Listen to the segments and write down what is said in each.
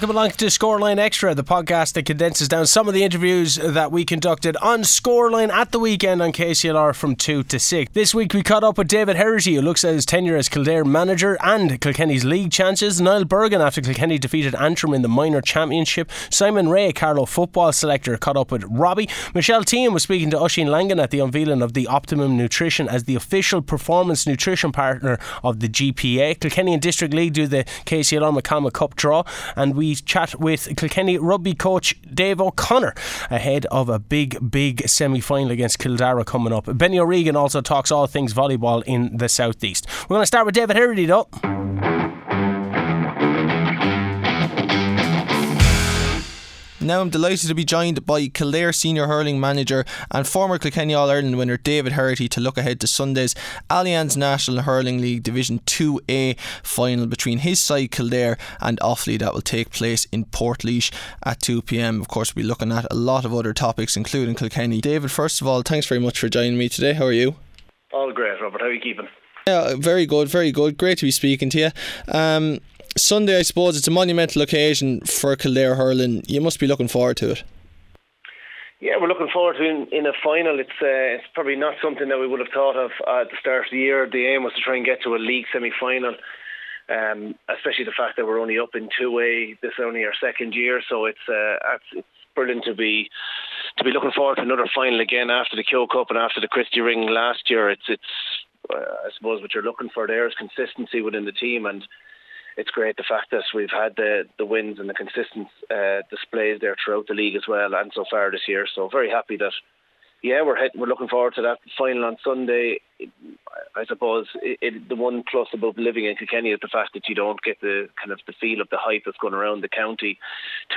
Welcome along to Scoreline Extra, the podcast that condenses down some of the interviews that we conducted on Scoreline at the weekend on KCLR from 2 to 6. This week we caught up with David Herity, who looks at his tenure as Kildare manager and Kilkenny's league chances. Niall Bergin after Kilkenny defeated Antrim in the minor championship. Simon Rea, Carlow football selector, caught up with Robbie. Michelle Teehan was speaking to Oisín Langan at the unveiling of the Optimum Nutrition as the official performance nutrition partner of the GPA. Kilkenny and District League do the KCLR McCalmont Cup draw, and we chat with Kilkenny rugby coach Dave O'Connor ahead of a big, big semi final against Kildare coming up. Benny O'Regan also talks all things volleyball in the southeast. We're going to start with David Herity though. Now I'm delighted to be joined by Kildare senior hurling manager and former Kilkenny All Ireland winner David Herity to look ahead to Sunday's Allianz National Hurling League Division 2A final between his side Kildare and Offaly that will take place in Portlaoise at 2pm. Of course, we'll be looking at a lot of other topics including Kilkenny. David, first of all, thanks very much for joining me today. How are you? All great, Robert. How are you keeping? Yeah, very good, very good. Great to be speaking to you. Um, Sunday, I suppose it's a monumental occasion for Kildare hurling. You must be looking forward to it. Yeah, we're looking forward to in, in a final. It's uh, it's probably not something that we would have thought of at the start of the year. The aim was to try and get to a league semi-final, um, especially the fact that we're only up in two A. This is only our second year, so it's uh, it's brilliant to be to be looking forward to another final again after the Kehoe Cup and after the Christy Ring last year. It's it's uh, I suppose what you're looking for there is consistency within the team and it's great the fact that we've had the the wins and the consistent uh, displays there throughout the league as well, and so far this year. So very happy that. Yeah, we're head, we're looking forward to that final on Sunday. I suppose it, it, the one plus about living in Kilkenny is the fact that you don't get the kind of the feel of the hype that's going around the county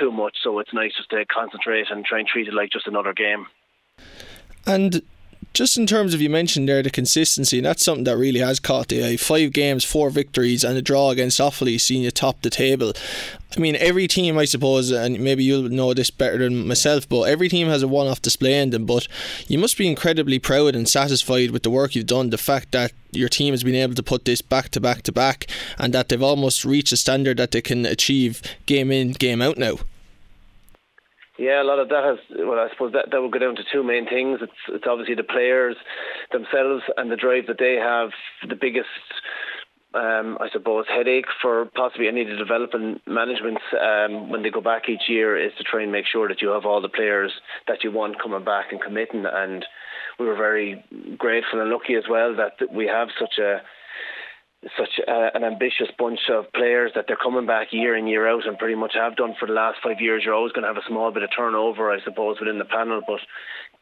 too much. So it's nice just to concentrate and try and treat it like just another game. And just in terms of you mentioned there the consistency, and that's something that really has caught the eye. Five games, four victories, and a draw against Offaly, seeing you top the table. I mean, every team, I suppose, and maybe you'll know this better than myself, but every team has a one off display in them. But you must be incredibly proud and satisfied with the work you've done. The fact that your team has been able to put this back to back to back, and that they've almost reached a standard that they can achieve game in, game out now. Yeah, a lot of that has. Well, I suppose that that will go down to two main things. It's it's obviously the players themselves and the drive that they have. The biggest, um, I suppose, headache for possibly any of the development management um, when they go back each year is to try and make sure that you have all the players that you want coming back and committing. And we were very grateful and lucky as well that we have such a such a, an ambitious bunch of players that they're coming back year in year out and pretty much have done for the last five years. You're always going to have a small bit of turnover, I suppose, within the panel, but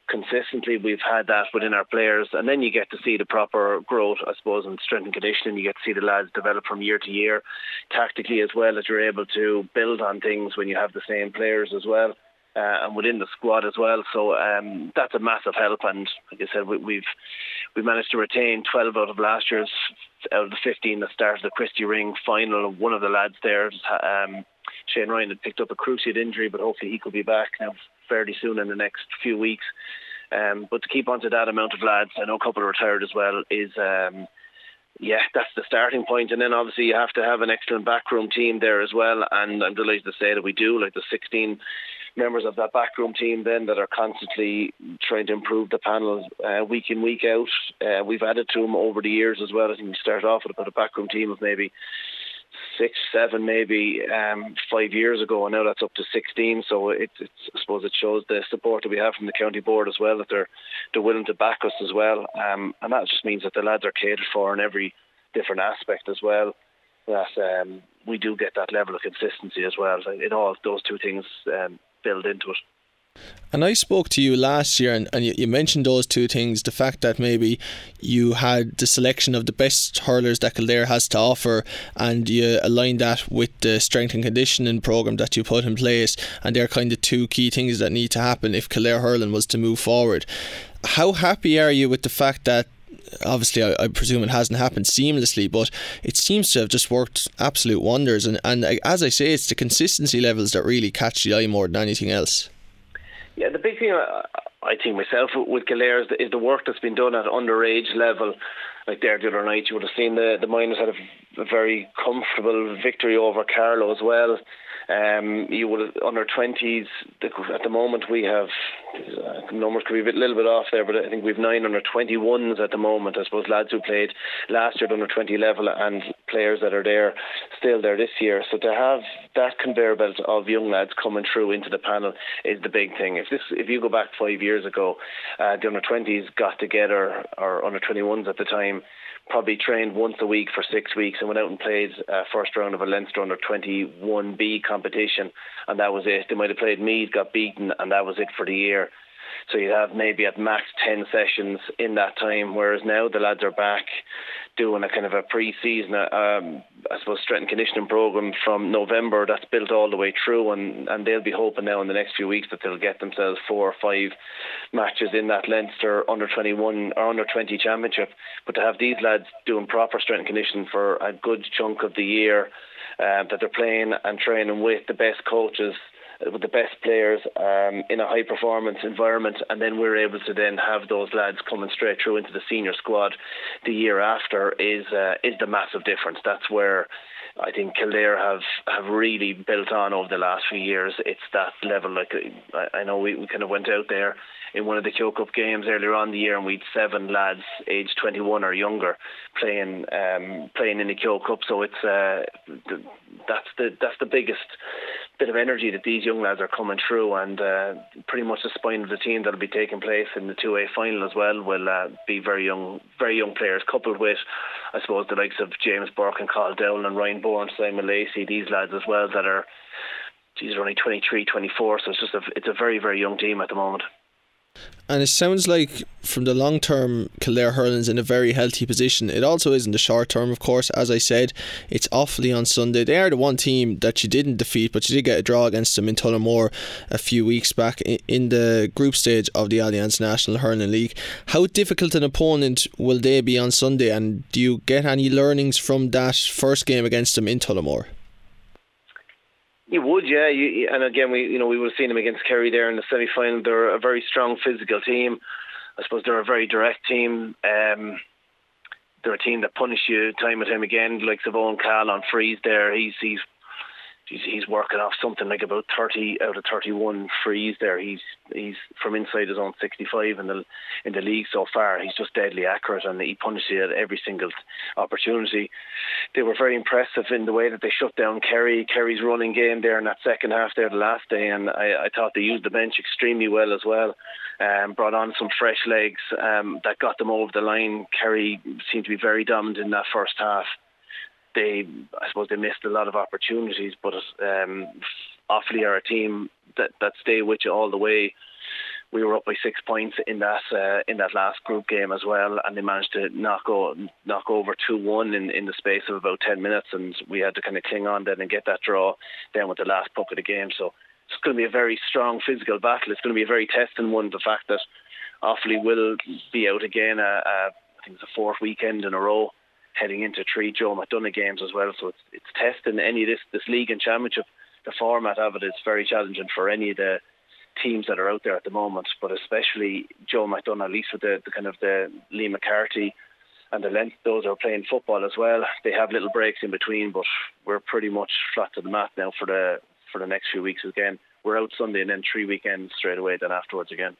consistently we've had that within our players. And then you get to see the proper growth I suppose in strength and conditioning. You get to see the lads develop from year to year tactically as well as you're able to build on things when you have the same players as well uh, and within the squad as well. So um, that's a massive help. And like I said, we, we've we managed to retain 12 out of last year's out of the 15 that started the Christy Ring final. One of the lads there, um, Shane Ryan, had picked up a cruciate injury, but hopefully he could be back now fairly soon in the next few weeks. Um, but to keep on to that amount of lads, I know a couple retired as well, is um, yeah, that's the starting point. And then obviously you have to have an excellent backroom team there as well. And I'm delighted to say that we do. Like the 16 members of that backroom team then that are constantly trying to improve the panel uh, week in week out. Uh, we've added to them over the years as well. I think we started off with about a backroom team of maybe six, seven, maybe um, five years ago, and now that's up to sixteen. So it, it's, I suppose it shows the support that we have from the county board as well that they're they're willing to back us as well, um, and that just means that the lads are catered for in every different aspect as well. That um, we do get that level of consistency as well. In all those two things um, build into it. And I spoke to you last year, and, and you, you, mentioned those two things the fact that maybe you had the selection of the best hurlers that Kildare has to offer, and you aligned that with the strength and conditioning programme that you put in place, and they're kind of two key things that need to happen if Kildare hurling was to move forward. How happy are you with the fact that obviously I, I, presume it hasn't happened seamlessly, but it seems to have just worked absolute wonders. And, and as I say, it's the consistency levels that really catch the eye more than anything else. Yeah, the big thing I, I think myself with Kildare is the, is the work that's been done at underage level. Like there the other night, you would have seen the the minors had a, a very comfortable victory over Carlow as well. Um, you would under twenties at the moment we have uh, numbers could be a bit, little bit off there, but I think we've nine under twenty ones at the moment. I suppose lads who played last year at under twenty level and players that are there still there this year. So to have that conveyor belt of young lads coming through into the panel is the big thing. If this if you go back five years ago, uh, the under twenties got together or under twenty ones at the time probably trained once a week for six weeks and went out and played uh, first round of a Leinster under 21B competition, and that was it. They might have played Meath, got beaten, and that was it for the year. So you'd have maybe at max 10 sessions in that time, whereas now the lads are back doing a kind of a pre-season, um, I suppose, strength and conditioning program from November that's built all the way through, and, and they'll be hoping now in the next few weeks that they'll get themselves four or five matches in that Leinster under 21 or under 20 championship. But to have these lads doing proper strength and conditioning for a good chunk of the year, uh, that they're playing and training with the best coaches with the best players um, in a high performance environment, and then we're able to then have those lads coming straight through into the senior squad the year after is uh, is the massive difference. That's where I think Kildare have have really built on over the last few years. It's that level. Like I, I know we, we kind of went out there in one of the Kehoe Cup games earlier on the year, and we'd seven lads aged 21 or younger playing um, playing in the Kehoe Cup. So it's uh, that's the that's the biggest bit of energy that these young lads are coming through, and uh, pretty much the spine of the team that'll be taking place in the two A final as well will uh, be very young, very young players, coupled with, I suppose, the likes of James Burke and Carl Dowell and Ryan Bourne, Simon Lacey, these lads as well that are, these are only 23, 24, so it's just a, it's a very, very young team at the moment. And it sounds like, from the long term, Kildare Hurling's in a very healthy position. It also is in the short term, of course. As I said, it's Offaly on Sunday. They are the one team that you didn't defeat, but you did get a draw against them in Tullamore a few weeks back in the group stage of the Allianz National Hurling League. How difficult an opponent will they be on Sunday, and do you get any learnings from that first game against them in Tullamore? You would, yeah. You, and again, we you know we would have seen them against Kerry there in the semi final. They're a very strong physical team. I suppose they're a very direct team. Um, they're a team that punish you time and time again. Like Savon Cal on frees there, he's he's he's, he's working off something like about 30 out of 31 frees there. He's he's from inside his own 65 in the in the league so far. He's just deadly accurate and he punishes you at every single opportunity. They were very impressive in the way that they shut down Kerry, Kerry's running game there in that second half there the last day, and I, I thought they used the bench extremely well as well. Um, brought on some fresh legs um, that got them over the line. Kerry seemed to be very dominant in that first half they, I suppose, they missed a lot of opportunities. But um, Offaly are a team that that stay with you all the way. We were up by six points in that uh, in that last group game as well, and they managed to knock o- knock over two one in, in the space of about ten minutes, and we had to kind of cling on then and get that draw then with the last puck of the game. So it's going to be a very strong physical battle. It's going to be a very testing one. The fact that Offaly will be out again, uh, uh, I think it's the fourth weekend in a row heading into three Joe McDonagh games as well. So it's it's testing any of this this league and championship. The format of it is very challenging for any of the teams that are out there at the moment, but especially Joe McDonagh, at least with the, the kind of the Lee McCarthy and the length those are playing football as well. They have little breaks in between, but we're pretty much flat to the mat now for the for the next few weeks again. We're out Sunday and then three weekends straight away then afterwards again.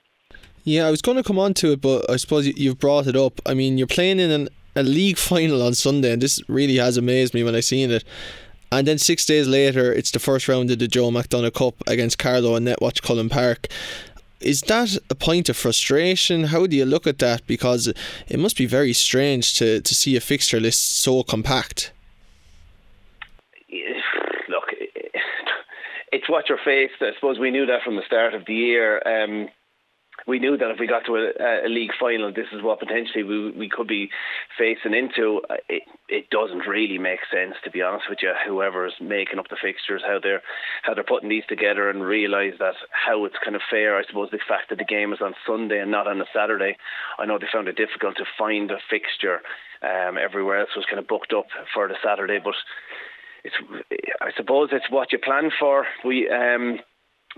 Yeah, I was going to come on to it, but I suppose you've brought it up. I mean, you're playing in an a league final on Sunday, and this really has amazed me when I seen it. And then six days later, it's the first round of the Joe McDonagh Cup against Carlow and Netwatch Cullen Park. Is that a point of frustration? How do you look at that? Because it must be very strange to, to see a fixture list so compact. Look, it's what you're faced. I suppose we knew that from the start of the year. Um, we knew that if we got to a, a, league final, this is what potentially we, we could be facing into. Uh, it, it doesn't really make sense, to be honest with you. Whoever's making up the fixtures, how they're how they're putting these together, and realise that how it's kind of fair. I suppose the fact that the game is on Sunday and not on a Saturday. I know they found it difficult to find a fixture. Um, everywhere else was kind of booked up for the Saturday, but it's I suppose it's what you plan for. We um,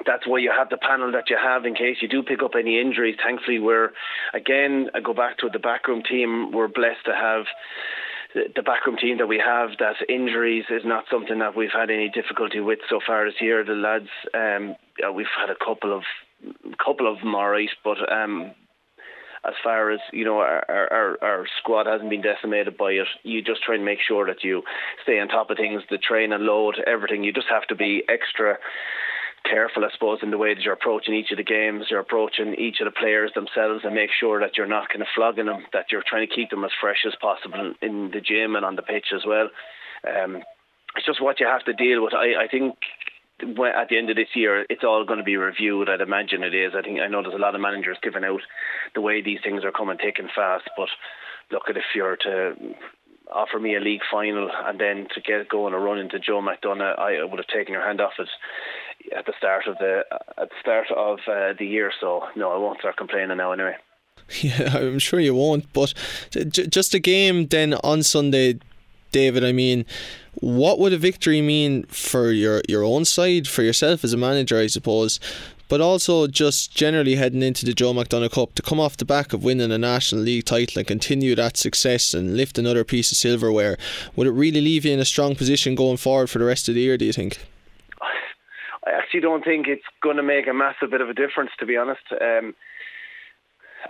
that's why you have the panel that you have in case you do pick up any injuries. Thankfully, we're again, I go back to the backroom team. We're blessed to have the backroom team that we have, that injuries is not something that we've had any difficulty with so far this year. The lads, um, we've had a couple of couple of them alright, but um, as far as you know, our, our our squad hasn't been decimated by it. You just try and make sure that you stay on top of things, the train and load, everything. You just have to be extra careful, I suppose, in the way that you're approaching each of the games, you're approaching each of the players themselves, and make sure that you're not kind of flogging them, that you're trying to keep them as fresh as possible in the gym and on the pitch as well. Um, it's just what you have to deal with. I, I think at the end of this year, it's all going to be reviewed. I'd imagine it is. I think I know there's a lot of managers giving out the way these things are coming thick and fast. But look at if you're to offer me a league final and then to get going a run into Joe McDonagh, I would have taken your hand off it at the start of the at the start of uh, the year. So no, I won't start complaining now anyway. Yeah, I'm sure you won't. But just a game then on Sunday, David. I mean, what would a victory mean for your your own side, for yourself as a manager, I suppose? But also just generally heading into the Joe McDonagh Cup to come off the back of winning a National League title and continue that success and lift another piece of silverware, would it really leave you in a strong position going forward for the rest of the year? Do you think? I actually don't think it's going to make a massive bit of a difference, to be honest. Um,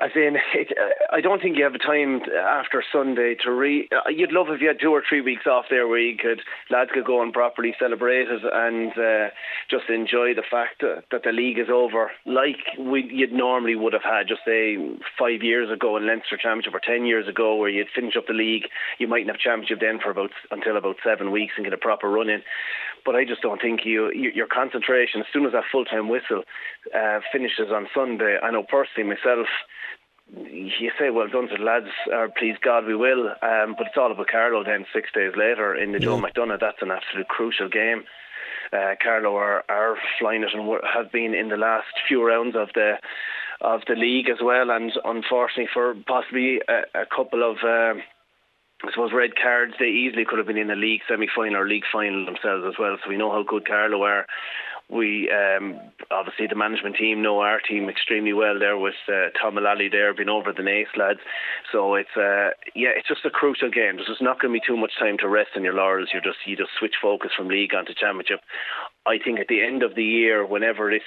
as in, it, I don't think you have a time after Sunday to re. Uh, you'd love if you had two or three weeks off there where you could lads could go and properly celebrate it and uh, just enjoy the fact that, that the league is over, like we you'd normally would have had, just say five years ago in Leinster Championship or ten years ago, where you'd finish up the league, you mightn't have championship then for about until about seven weeks and get a proper run in. But I just don't think you, you your concentration as soon as that full time whistle uh, finishes on Sunday. I know personally myself you say well done to the lads, or please God we will. Um, but it's all about Carlow then six days later in the yeah. Joe McDonagh. That's an absolute crucial game. Uh, Carlow are, are flying it and have been in the last few rounds of the of the league as well. And unfortunately for possibly a, a couple of. Uh, I suppose red cards, they easily could have been in a league semi final or league final themselves as well. So we know how good Carlow are we um, obviously the management team know our team extremely well there with uh, Tom Mullally there being over the Naas lads. So it's uh, yeah it's just a crucial game. There's just not going to be too much time to rest in your laurels. You just you just switch focus from league onto championship I think at the end of the year whenever this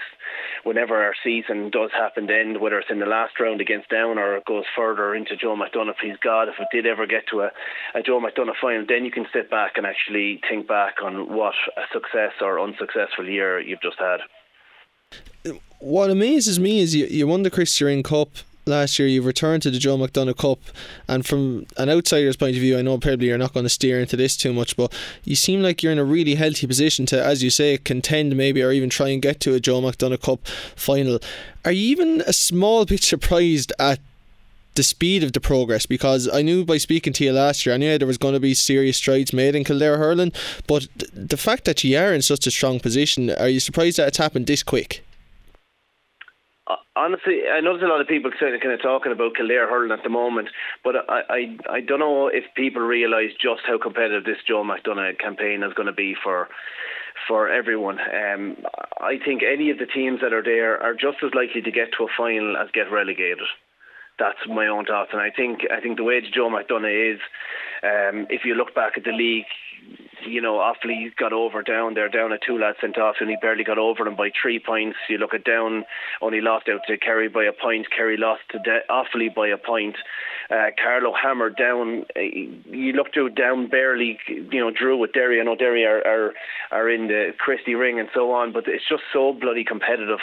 whenever our season does happen to end whether it's in the last round against Down or it goes further into Joe McDonagh please God if it did ever get to a, a Joe McDonagh final then you can sit back and actually think back on what a success or unsuccessful year you've just had. What amazes me is you, you won the Chris Cup last year. You've returned to the Joe McDonagh Cup, and from an outsider's point of view, I know probably you're not going to steer into this too much, but you seem like you're in a really healthy position to, as you say, contend maybe or even try and get to a Joe McDonagh Cup final. Are you even a small bit surprised at the speed of the progress because I knew by speaking to you last year, I knew there was going to be serious strides made in Kildare hurling. But the fact that you are in such a strong position, are you surprised that it's happened this quick? Uh, honestly, I there's a lot of people kind of talking about Kildare hurling at the moment, but I, I, I don't know if people realise just how competitive this Joe McDonagh campaign is going to be for for everyone. Um, I think any of the teams that are there are just as likely to get to a final as get relegated that's my own thoughts. And I think I think the way Joe McDonagh is, um, if you look back at the league, you know, Offaly got over down. They're down at two lads sent off, and he barely got over them by three points. You look at down, only lost out to Kerry by a point. Kerry lost to De- Offaly by a point. Uh, Carlow hammered down. Uh, you look to down barely, you know, drew with Derry. I know Derry are, are are in the Christy Ring and so on, but it's just so bloody competitive.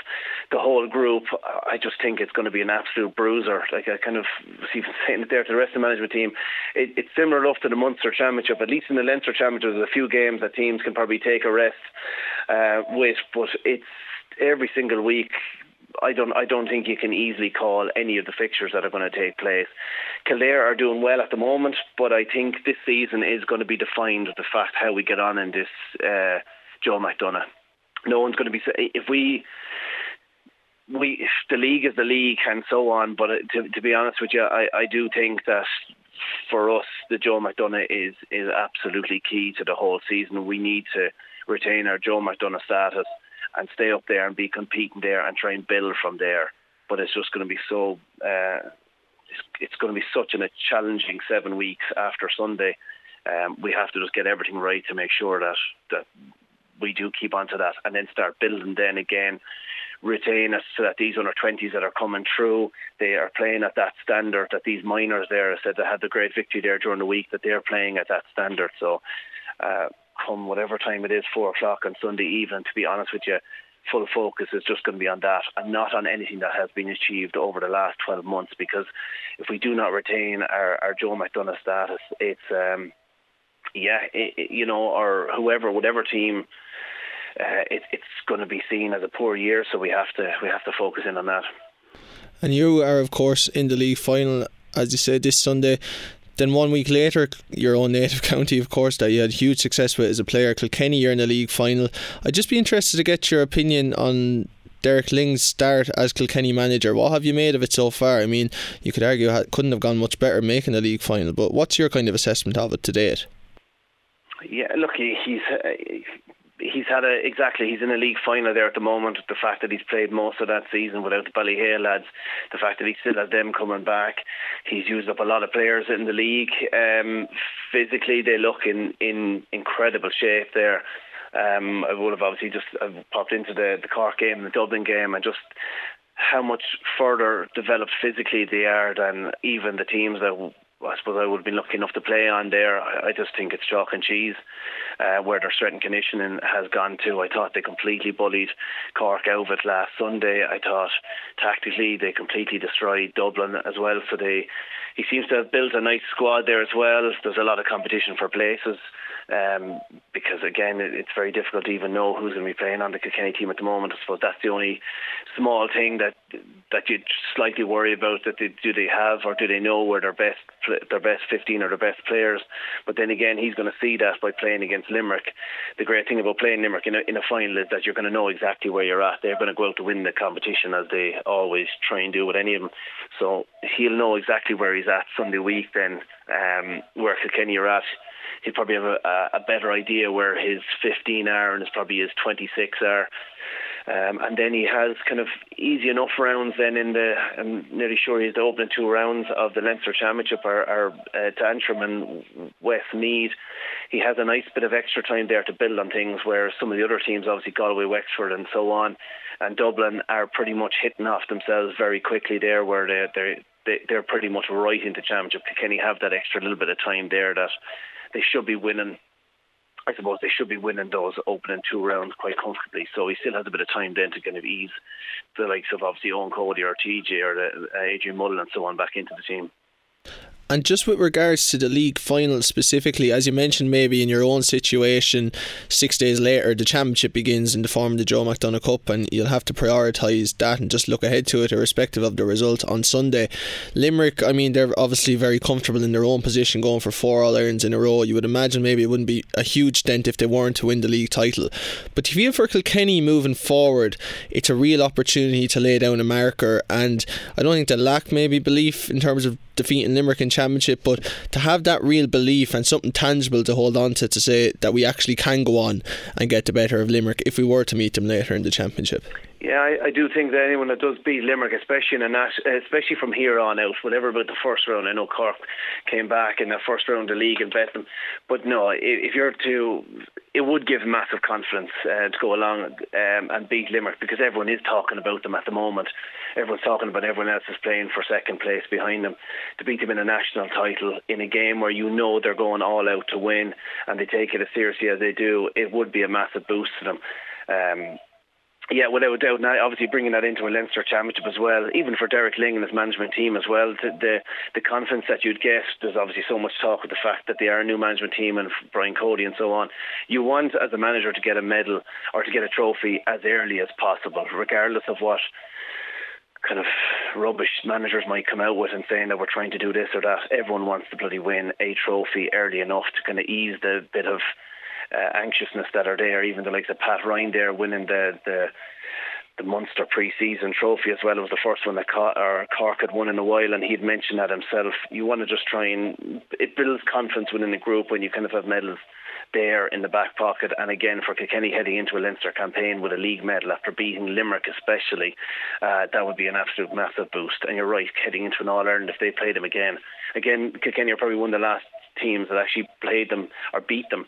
The whole group. I just think it's going to be an absolute bruiser. Like I kind of was even saying it there to the rest of the management team. It, it's similar enough to the Munster Championship. At least in the Leinster Championship, there's a few games that teams can probably take a rest uh, with, but it's every single week I don't I don't think you can easily call any of the fixtures that are going to take place. Kildare are doing well at the moment, but I think this season is going to be defined with the fact how we get on in this uh, Joe McDonagh. No one's going to be if we we the league is the league and so on. But to, to be honest with you, I, I do think that for us, the Joe McDonagh is is absolutely key to the whole season. We need to retain our Joe McDonagh status and stay up there and be competing there and try and build from there. But it's just going to be so. Uh, it's, it's going to be such a challenging seven weeks after Sunday. um, we have to just get everything right to make sure that that we do keep onto that, and then start building. Then again, retain us so that these under 20s that are coming through, they are playing at that standard. That these minors there said they had the great victory there during the week. That they're playing at that standard. So. Uh, come whatever time it is, four o'clock on Sunday evening. To be honest with you, full focus is just going to be on that and not on anything that has been achieved over the last 12 months because if we do not retain our, our Joe McDonagh status, it's, um, yeah, it, it, you know, or whoever, whatever team, uh, it, it's going to be seen as a poor year, so we have to we have to focus in on that. And you are, of course, in the league final, as you said, this Sunday. Then one week later, your own native county, of course, that you had huge success with as a player, Kilkenny, you're in the league final. I'd just be interested to get your opinion on Derek Lyng's start as Kilkenny manager. What have you made of it so far? I mean, you could argue it couldn't have gone much better making the league final, but what's your kind of assessment of it to date? Yeah, look, he's uh, he's had a exactly he's in a league final there at the moment. The fact that he's played most of that season without the Ballyhale lads, the fact that he still has them coming back, he's used up a lot of players in the league. Um, physically, they look in in incredible shape there. Um, I would have obviously just I've popped into the the Cork game, the Dublin game, and just how much further developed physically they are than even the teams that I suppose I would have been lucky enough to play on there. I, I just think it's chalk and cheese uh, where their strength and conditioning has gone to. I thought they completely bullied Cork out of it last Sunday. I thought tactically they completely destroyed Dublin as well. So they, he seems to have built a nice squad there as well. There's a lot of competition for places um, because again, it's very difficult to even know who's going to be playing on the Kilkenny team at the moment. I suppose that's the only small thing that that you slightly worry about. That they, do they have or do they know where their best their best 15 or their best players? But then again, he's going to see that by playing against Limerick. The great thing about playing Limerick in a, in a final is that you're going to know exactly where you're at. They're going to go out to win the competition as they always try and do with any of them. So he'll know exactly where he's at Sunday week. Then um, where Kilkenny are at he'll probably have a, a better idea where his 15 are and his probably his 26 are. Um, and then he has kind of easy enough rounds then in the, I'm nearly sure he's the opening two rounds of the Leinster Championship are, are uh, to Antrim and Westmeath. He has a nice bit of extra time there to build on things where some of the other teams, obviously Galway, Wexford and so on, and Dublin are pretty much hitting off themselves very quickly there where they, they're, they, they're pretty much right into championship. Kilkenny have that extra little bit of time there that they should be winning. I suppose they should be winning those opening two rounds quite comfortably. So he still has a bit of time then to kind of ease the likes of obviously Eoin Cody or TJ or uh, Adrian Mullen and so on back into the team. And just with regards to the league final specifically, as you mentioned, maybe in your own situation, six days later the championship begins in the form of the Joe McDonagh Cup, and you'll have to prioritise that and just look ahead to it, irrespective of the result on Sunday. Limerick, I mean, they're obviously very comfortable in their own position, going for four All Irons in a row. You would imagine maybe it wouldn't be a huge dent if they weren't to win the league title. But if you feel for Kilkenny moving forward, it's a real opportunity to lay down a marker, and I don't think they lack maybe belief in terms of defeating Limerick in championship, but to have that real belief and something tangible to hold on to to say that we actually can go on and get the better of Limerick if we were to meet them later in the championship. Yeah, I, I do think that anyone that does beat Limerick, especially in a nat- especially from here on out, whatever about the first round. I know Cork came back in the first round of the league and bet them, but no, if, you're to, it would give massive confidence uh, to go along um, and beat Limerick because everyone is talking about them at the moment. Everyone's talking about everyone else is playing for second place behind them. To beat them in a national title in a game where you know they're going all out to win and they take it as seriously as they do, it would be a massive boost to them. Um, yeah, without a doubt. Now, obviously, bringing that into a Leinster Championship as well, even for Derek Lyng and his management team as well, the, the the confidence that you'd get. There's obviously so much talk of the fact that they are a new management team and Brian Cody and so on. You want, as a manager, to get a medal or to get a trophy as early as possible, regardless of what kind of rubbish managers might come out with and saying that we're trying to do this or that. Everyone wants to bloody win a trophy early enough to kind of ease the bit of uh, anxiousness that are there. Even the likes of Pat Ryan there winning the the the Munster pre-season trophy as well. It was the first one that Cork, or Cork had won in a while, and he'd mentioned that himself. You want to just try and it builds confidence within the group when you kind of have medals there in the back pocket. And again, for Kilkenny heading into a Leinster campaign with a league medal after beating Limerick, especially, uh, that would be an absolute massive boost. And you're right, heading into an All Ireland if they play them again. Again, Kilkenny are probably one of the last teams that actually played them or beat them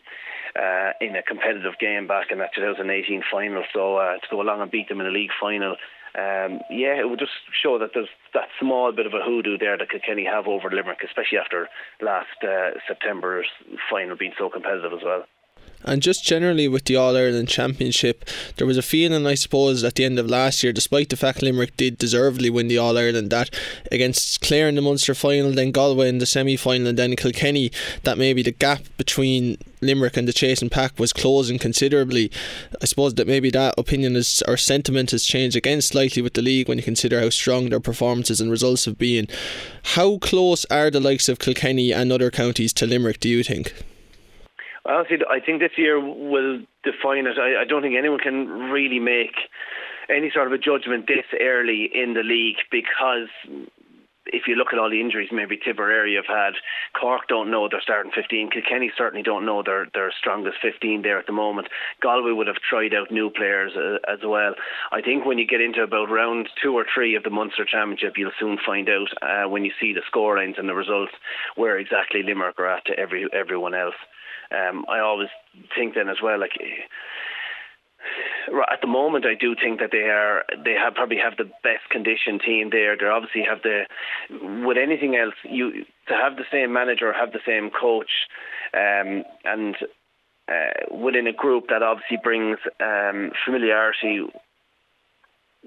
uh, in a competitive game back in that 2018 final. So uh, to go along and beat them in a league final. Um, yeah, it would just show that there's that small bit of a hoodoo there that Kilkenny have over Limerick, especially after last uh, September's final being so competitive as well. And just generally with the All Ireland Championship, there was a feeling, I suppose, at the end of last year, despite the fact Limerick did deservedly win the All Ireland, that against Clare in the Munster final, then Galway in the semi final, and then Kilkenny, that maybe the gap between Limerick and the chasing pack was closing considerably. I suppose that maybe that opinion is or sentiment has changed again slightly with the league when you consider how strong their performances and results have been. How close are the likes of Kilkenny and other counties to Limerick, do you think? Honestly, I think this year will define it. I, I don't think anyone can really make any sort of a judgment this early in the league because if you look at all the injuries maybe Tipperary have had, Cork don't know they're starting 15, Kilkenny certainly don't know their, their strongest 15 there at the moment. Galway would have tried out new players uh, as well. I think when you get into about round two or three of the Munster Championship, you'll soon find out uh, when you see the scorelines and the results where exactly Limerick are at to every everyone else. Um, I always think then as well, like at the moment, I do think that they are they have probably have the best conditioned team there. They obviously have the with anything else you to have the same manager, have the same coach, um, and uh, within a group that obviously brings um, familiarity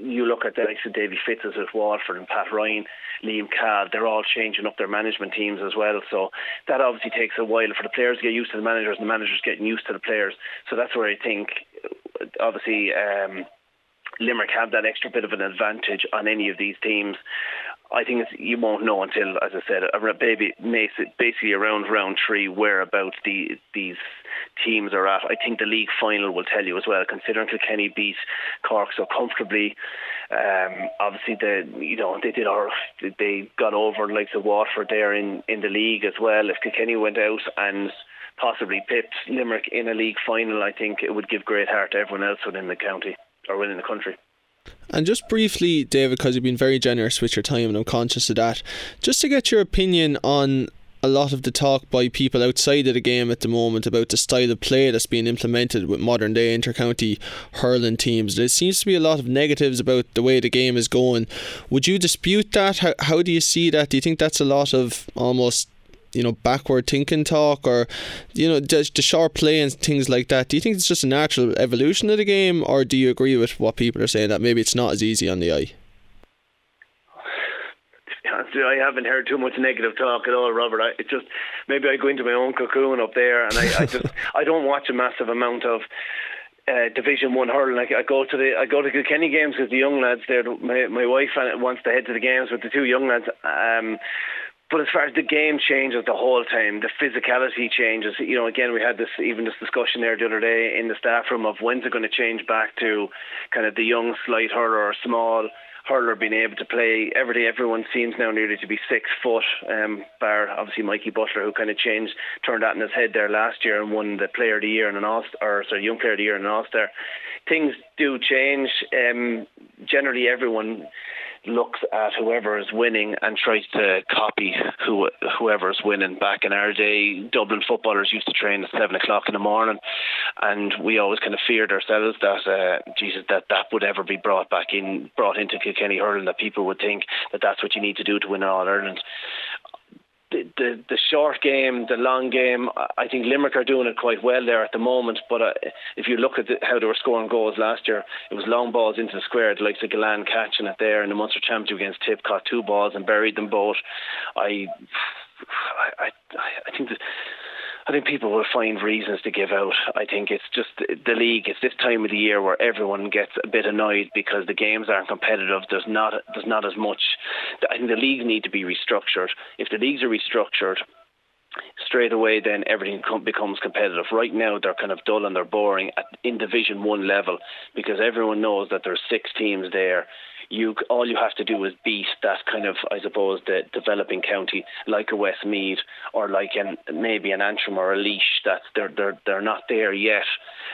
you look at the likes of Davy Fitzes at Waterford and Pat Ryan, Liam Cahill, they're all changing up their management teams as well. So that obviously takes a while for the players to get used to the managers and the managers getting used to the players. So that's where I think, obviously, um, Limerick have that extra bit of an advantage on any of these teams. I think you won't know until, as I said, basically around round three whereabouts the, these teams are at. I think the league final will tell you as well. Considering Kilkenny beat Cork so comfortably, um, obviously the you know they did our they got over like the Waterford there in in the league as well. If Kilkenny went out and possibly pipped Limerick in a league final, I think it would give great heart to everyone else within the county or within the country. And just briefly, David, because you've been very generous with your time and I'm conscious of that, just to get your opinion on a lot of the talk by people outside of the game at the moment about the style of play that's being implemented with modern day intercounty hurling teams. There seems to be a lot of negatives about the way the game is going. Would you dispute that? How, how do you see that? Do you think that's a lot of almost you know backward thinking talk or you know the, the sharp play and things like that do you think it's just a natural evolution of the game or do you agree with what people are saying that maybe it's not as easy on the eye I haven't heard too much negative talk at all, Robert. I, just maybe I go into my own cocoon up there, and I, I just I don't watch a massive amount of uh, Division One hurling. I, I go to the I go to Kilkenny games because the young lads there. My my wife wants to head to the games with the two young lads. Um, but as far as the game changes the whole time, the physicality changes. You know, again, we had this even this discussion there the other day in the staff room of when's it going to change back to kind of the young slight hurler or small hurler being able to play every day. Everyone seems now nearly to be six foot, um, bar obviously Mikey Butler, who kind of changed, turned that in his head there last year and won the Player of the Year and an All or sorry, Young Player of the Year and an All Star. Things do change. Um, generally, everyone looks at whoever is winning and tries to copy who whoever is winning. Back in our day, Dublin footballers used to train at seven o'clock in the morning, and we always kind of feared ourselves that uh, Jesus that that would ever be brought back in, brought into Kilkenny hurling. That people would think that that's what you need to do to win All Ireland the, the the short game, the long game, I think Limerick are doing it quite well there at the moment. But uh, if you look at the, how they were scoring goals last year, it was long balls into the square. The likes of Gillane catching it there, and the Munster Championship against Tip caught two balls and buried them both. I, I, I, I think that I think people will find reasons to give out. I think it's just the league. It's this time of the year where everyone gets a bit annoyed because the games aren't competitive. There's not there's not as much. I think the leagues need to be restructured. If the leagues are restructured, straight away then everything becomes competitive. Right now they're kind of dull and they're boring at in Division One level because everyone knows that there's six teams there you all you have to do is beat that kind of, I suppose, the developing county like a Westmeath or like an maybe an Antrim or a Laois that they're they're they're not there yet.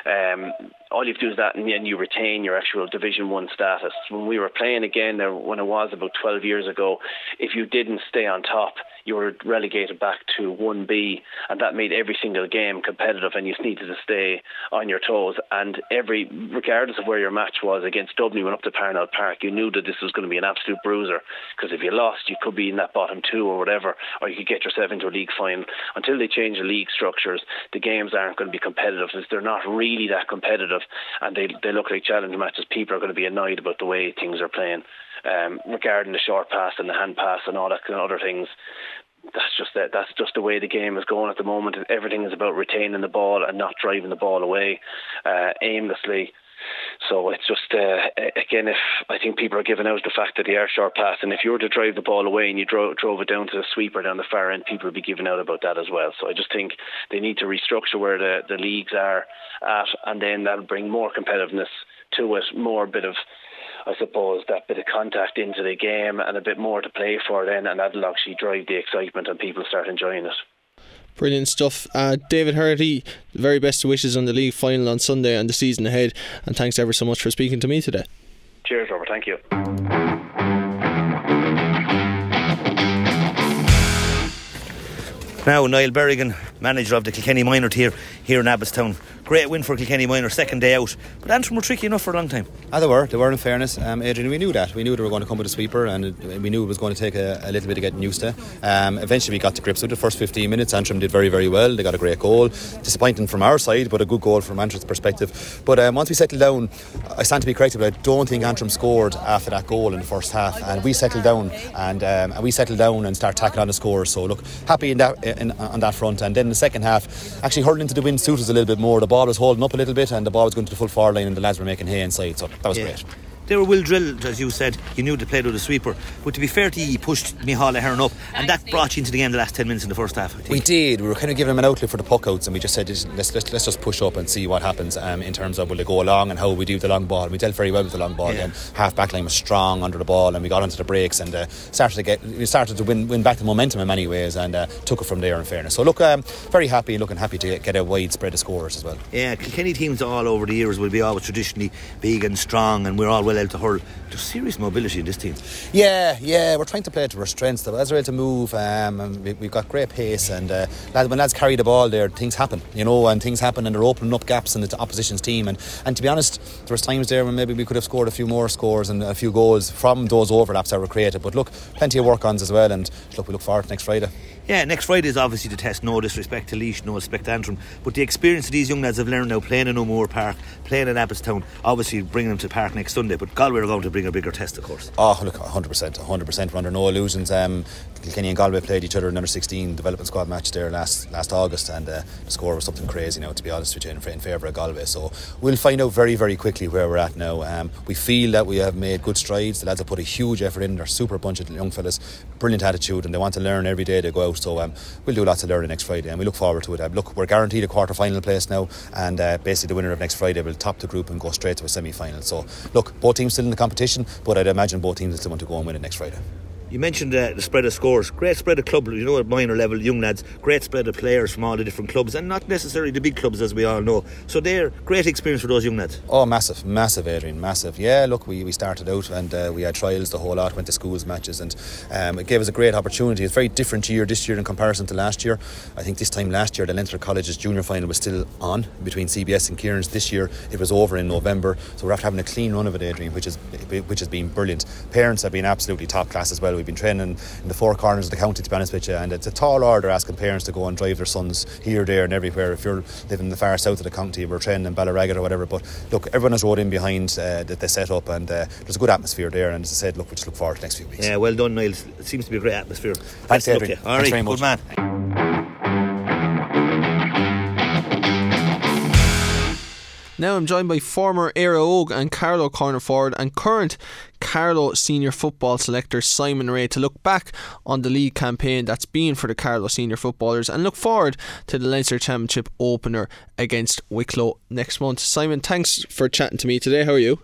Um, all you have to do is that, and then you retain your actual Division One status. When we were playing again, there when it was about 12 years ago, if you didn't stay on top, you were relegated back to 1B, and that made every single game competitive, and you just needed to stay on your toes. And every, regardless of where your match was against Dublin, went up to Parnell Park, you knew that this was going to be an absolute bruiser, because if you lost, you could be in that bottom two or whatever, or you could get yourself into a league final. Until they change the league structures, the games aren't going to be competitive. They're not really that competitive, and they they look like challenge matches. People are going to be annoyed about the way things are playing um, regarding the short pass and the hand pass and all that of other things. That's just that. That's just the way the game is going at the moment. Everything is about retaining the ball and not driving the ball away uh, aimlessly. So it's just uh, again, if I think people are giving out the fact that they are short pass, and if you were to drive the ball away and you drove, drove it down to the sweeper down the far end, people would be giving out about that as well. So I just think they need to restructure where the, the leagues are at, and then that'll bring more competitiveness to it, more bit of I suppose, that bit of contact into the game and a bit more to play for then, and that'll actually drive the excitement and people start enjoying it. Brilliant stuff. Uh, David Herity, the very best wishes on the league final on Sunday and the season ahead, and thanks ever so much for speaking to me today. Cheers, Robert. Thank you. Now, Niall Bergin, manager of the Kilkenny Minor tier here in Abbottstown. Great win for Kilkenny Minor, second day out. But Antrim were tricky enough for a long time. Ah, they were. They were, in fairness. Um, Adrian, we knew that. We knew they were going to come with a sweeper and we knew it was going to take a, a little bit of getting used to. Um, eventually, we got to grips with the first 15 minutes. Antrim did very, very well. They got a great goal. Disappointing from our side, but a good goal from Antrim's perspective. But um, once we settled down, I stand to be corrected, but I don't think Antrim scored after that goal in the first half. And we settled down and, um, and we settled down and started tackling on the score. So, look, happy in that, in, on that front. And then the second half, actually hurling into the wind suited us a little bit more. The ball was holding up a little bit, and the ball was going to the full forward line, and the lads were making hay inside. So that was yeah. great. They were well drilled, as you said. You knew they played with a sweeper. But to be fair to you, you pushed Micheál Ahern up, and that brought you into the game the last 10 minutes in the first half. We did. We were kind of giving him an outlet for the puck outs, and we just said, let's, let's, let's just push up and see what happens um, in terms of will they go along and how we do the long ball. And we dealt very well with the long ball. Yeah. half back line was strong under the ball, and we got into the breaks and uh, started to get we started to win, win back the momentum in many ways, and uh, took it from there. In fairness, so look, um, very happy, and looking happy to get a wide spread of scorers as well. Yeah, Kilkenny teams all over the years will be always traditionally big and strong, and we're all well able to hurl there's serious mobility in this team. Yeah, yeah, we're trying to play to our strengths. Though. As we're able to move, um, and we, have got great pace, and uh, lads, when lads carry the ball, there things happen, you know, and things happen, and they're opening up gaps in the opposition's team. And and to be honest, there was times there when maybe we could have scored a few more scores and a few goals from those overlaps that were created. But look, plenty of work ons as well, and look, we look forward to next Friday. Yeah, next Friday is obviously the test. No disrespect to Laois, no respect to Antrim, but the experience that these young lads have learned now playing in O'Moore Park, playing in Abbottstown, obviously bringing them to Park next Sunday. But Galway are going to bring a bigger test, of course. Oh, look, 100%, 100%. We're under no illusions. Um, Kilkenny and Galway played each other in under 16 development squad match there last last August, and uh, the score was something crazy. Now, to be honest with you, in, in favour of Galway. So we'll find out very, very quickly where we're at now. Um, we feel that we have made good strides. The lads have put a huge effort in. They're super bunch of young fellas, brilliant attitude, and they want to learn every day they go out. So um, we'll do lots of learning next Friday, and we look forward to it. Uh, look, we're guaranteed a quarter final place now, and uh, basically the winner of next Friday will top the group and go straight to a semi final. So look, both teams still in the competition, but I'd imagine both teams are still want to go and win it next Friday. You mentioned uh, the spread of scores. Great spread of club, you know, at minor level, young lads. Great spread of players from all the different clubs, and not necessarily the big clubs, as we all know. So they're great experience for those young lads. Oh, massive, massive, Adrian, massive. Yeah, look, we, we started out and uh, we had trials the whole lot, went to schools matches, and um, it gave us a great opportunity. It's very different year this year in comparison to last year. I think this time last year, the Leinster College's junior final was still on between CBS and Kieran's. This year, it was over in November, so we're after having a clean run of it, Adrian, which is which has been brilliant. Parents have been absolutely top class as well. We've been training in the four corners of the county, to be honest with you. And it's a tall order asking parents to go and drive their sons here, there, and everywhere. If you're living in the far south of the county, we're training in Ballyragget or whatever. But look, everyone has rode in behind uh, that they set up, and uh, there's a good atmosphere there. And as I said, look, we just look forward to the next few weeks. Yeah, well done, Niall. It seems to be a great atmosphere. Thanks, Adrian. All right, very much. good man. Now I'm joined by former Éire Óg and Carlow corner forward and current Carlow senior football selector Simon Rea to look back on the league campaign that's been for the Carlow senior footballers and look forward to the Leinster Championship opener against Wicklow next month. Simon, thanks for chatting to me today. How are you?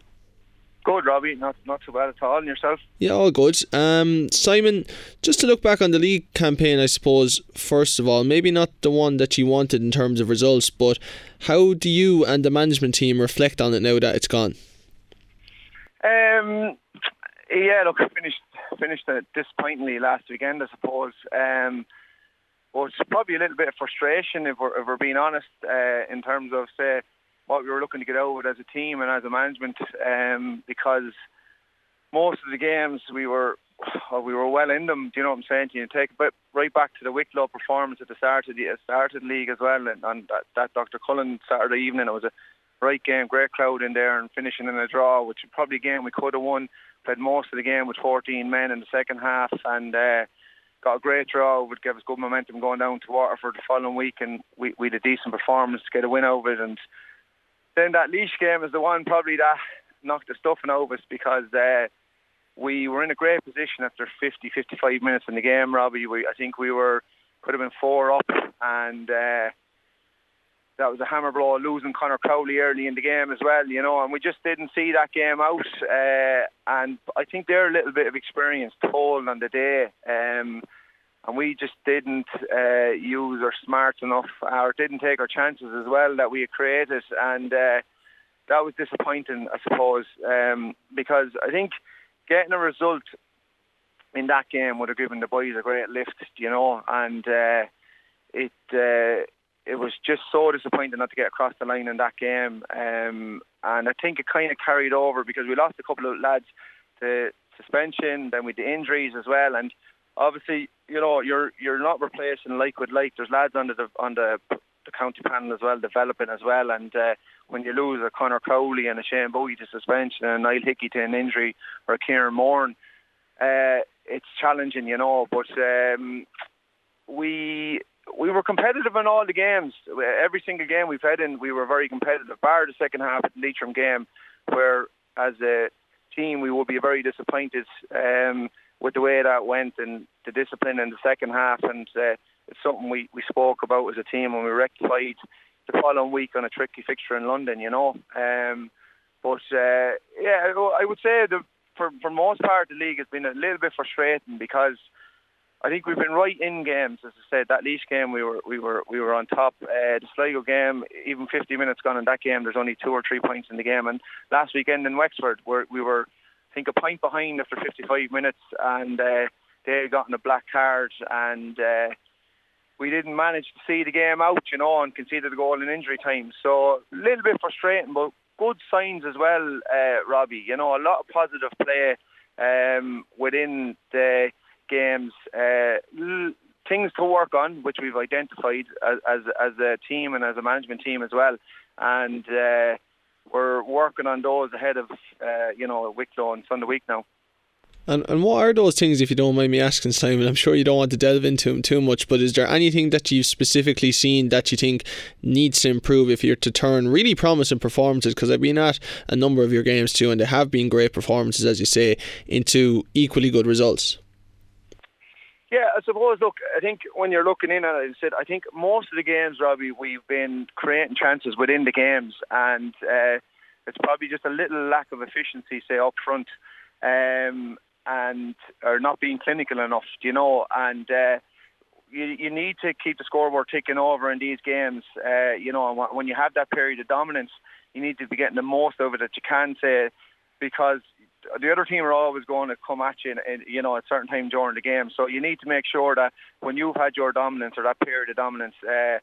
Good, Robbie. Not not too bad at all. And yourself? Yeah, all good. Um, Simon, just to look back on the league campaign, I suppose first of all, maybe not the one that you wanted in terms of results, but how do you and the management team reflect on it now that it's gone? Um, yeah, look, I finished finished it disappointingly last weekend, I suppose. Um, but it's probably a little bit of frustration, if we're, if we're being honest, uh, in terms of say what we were looking to get out as a team and as a management, um, because most of the games we were we were well in them. Do you know what I'm saying? You take but right back to the Wicklow performance at the start of the start of the league as well, and, and that, that Dr. Cullen Saturday evening. It was a right game, great crowd in there, and finishing in a draw, which probably a game we could have won. Played most of the game with 14 men in the second half, and. Uh, got a great draw, would give us good momentum going down to Waterford the following week, and we, we had a decent performance to get a win over it. And then that Laois game is the one probably that knocked the stuffing of us because uh, we were in a great position after 50, 55 minutes in the game, Robbie. We, I think we were could have been four up, and uh, that was a hammer blow, losing Connor Crowley early in the game as well, you know, and we just didn't see that game out. Uh, and I think they're a little bit of experience told on the day. Um, and we just didn't uh, use our smarts enough or didn't take our chances as well that we had created. And uh, that was disappointing, I suppose, um, because I think getting a result in that game would have given the boys a great lift, you know, and uh, it uh, it was just so disappointing not to get across the line in that game. Um, and I think it kind of carried over because we lost a couple of lads to suspension, then with the injuries as well, and obviously, you know, you're you're not replacing like with like. There's lads under the on the the county panel as well, developing as well. And uh, when you lose a Connor Crowley and a Shane Bowie to suspension and a Niall Hickey to an injury or a Kieran Moran, uh, it's challenging, you know. But um, we we were competitive in all the games. Every single game we've had in, we were very competitive. Bar the second half of the Leitrim game, where as a team we would be very disappointed. Um, with the way that went and the discipline in the second half. And uh, it's something we, we spoke about as a team and we rectified the following week on a tricky fixture in London, you know. Um, but uh, yeah, I would say the, for for most part the league has been a little bit frustrating because I think we've been right in games. As I said, that Laois game we were we were we were on top. Uh, the Sligo game, even 50 minutes gone in that game, there's only two or three points in the game. And last weekend in Wexford, where we were think a point behind after 55 minutes, and uh, they got gotten a black card, and uh, we didn't manage to see the game out, you know, and conceded a goal in injury time. So a little bit frustrating, but good signs as well, uh, Robbie. You know, a lot of positive play um, within the games. Uh, l- things to work on, which we've identified as, as, as a team and as a management team as well, and. Uh, we're working on those ahead of uh, you know Wicklow and Sunday week now. And and what are those things, if you don't mind me asking, Simon? I'm sure you don't want to delve into them too much, but is there anything that you've specifically seen that you think needs to improve if you're to turn really promising performances? Because I've been at a number of your games too, and they have been great performances, as you say, into equally good results. Yeah, I suppose. Look, I think when you're looking in at it, I said I think most of the games, Robbie, we've been creating chances within the games, and uh, it's probably just a little lack of efficiency, say up front, um, and or not being clinical enough, you know, and. Uh, you, you need to keep the scoreboard ticking over in these games. Uh, you know, when you have that period of dominance, you need to be getting the most of it that you can say, because the other team are always going to come at you, in, in, you know, at certain time during the game. So you need to make sure that when you've had your dominance or that period of dominance, uh,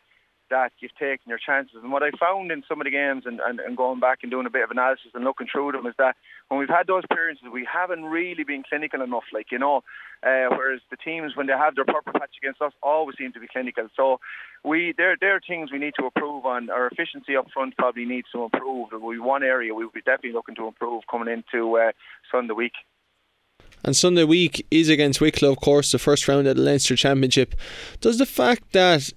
that you've taken your chances. And what I found in some of the games and, and, and going back and doing a bit of analysis and looking through them is that when we've had those appearances, we haven't really been clinical enough, like, you know, uh, whereas the teams, when they have their proper patch against us, always seem to be clinical. So we there, there are things we need to improve on. Our efficiency up front probably needs to improve. We one area we will be definitely looking to improve coming into uh, Sunday week. And Sunday week is against Wicklow, of course, the first round of the Leinster Championship. Does the fact that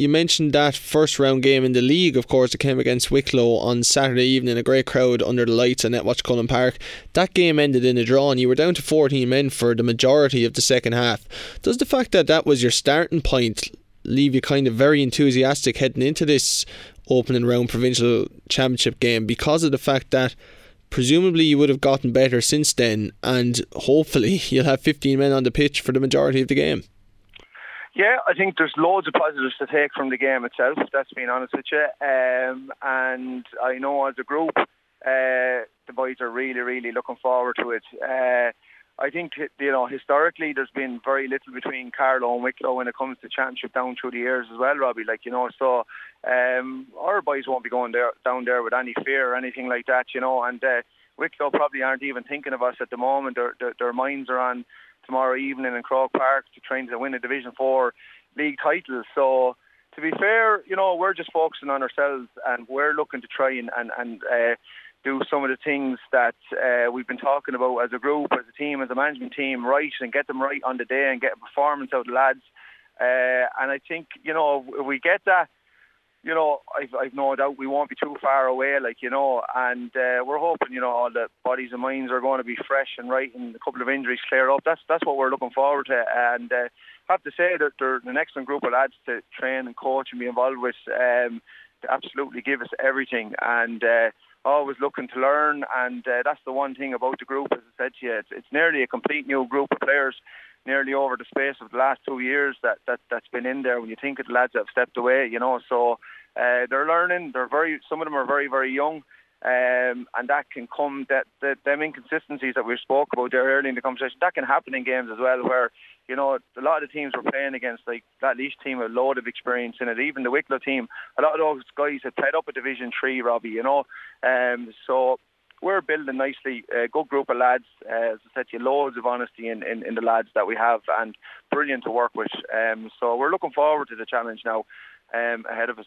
you mentioned that first round game in the league, of course, it came against Wicklow on Saturday evening, a great crowd under the lights at Netwatch Cullen Park. That game ended in a draw, and you were down to 14 men for the majority of the second half. Does the fact that that was your starting point leave you kind of very enthusiastic heading into this opening round provincial championship game because of the fact that presumably you would have gotten better since then, and hopefully you'll have 15 men on the pitch for the majority of the game. Yeah, I think there's loads of positives to take from the game itself. That's being honest with you. Um, and I know as a group, uh, the boys are really, really looking forward to it. Uh, I think you know historically there's been very little between Carlow and Wicklow when it comes to championship down through the years as well, Robbie. Like you know, so um, our boys won't be going there down there with any fear or anything like that, you know. And uh, Wicklow probably aren't even thinking of us at the moment. Their, their, their minds are on tomorrow evening in Croke Park to try to win a Division Four league title. So to be fair, you know, we're just focusing on ourselves and we're looking to try and and, and uh, do some of the things that uh, we've been talking about as a group, as a team, as a management team, right, and get them right on the day and get a performance out of the lads. Uh, and I think, you know, if we get that, you know, I've, I've no doubt we won't be too far away, like, you know, and uh, we're hoping, you know, all the bodies and minds are going to be fresh and right and a couple of injuries clear up. That's that's what we're looking forward to. And uh, have to say that they're an excellent group of lads to train and coach and be involved with. Um, absolutely give us everything. And uh, always looking to learn, and uh, that's the one thing about the group. As I said to you, it's, it's nearly a complete new group of players, nearly over the space of the last two years that, that that's been in there. When you think of the lads that have stepped away, you know, so uh, they're learning. They're very. Some of them are very very young. Um, and that can come that, that them inconsistencies that we spoke about there early in the conversation that can happen in games as well where you know a lot of the teams we're playing against like that Laois team a load of experience in it even the Wicklow team a lot of those guys had played up at Division 3 Robbie you know um, so we're building nicely. A good group of lads uh, as I said you loads of honesty in, in, in the lads that we have and brilliant to work with. Um, so we're looking forward to the challenge now um, ahead of us.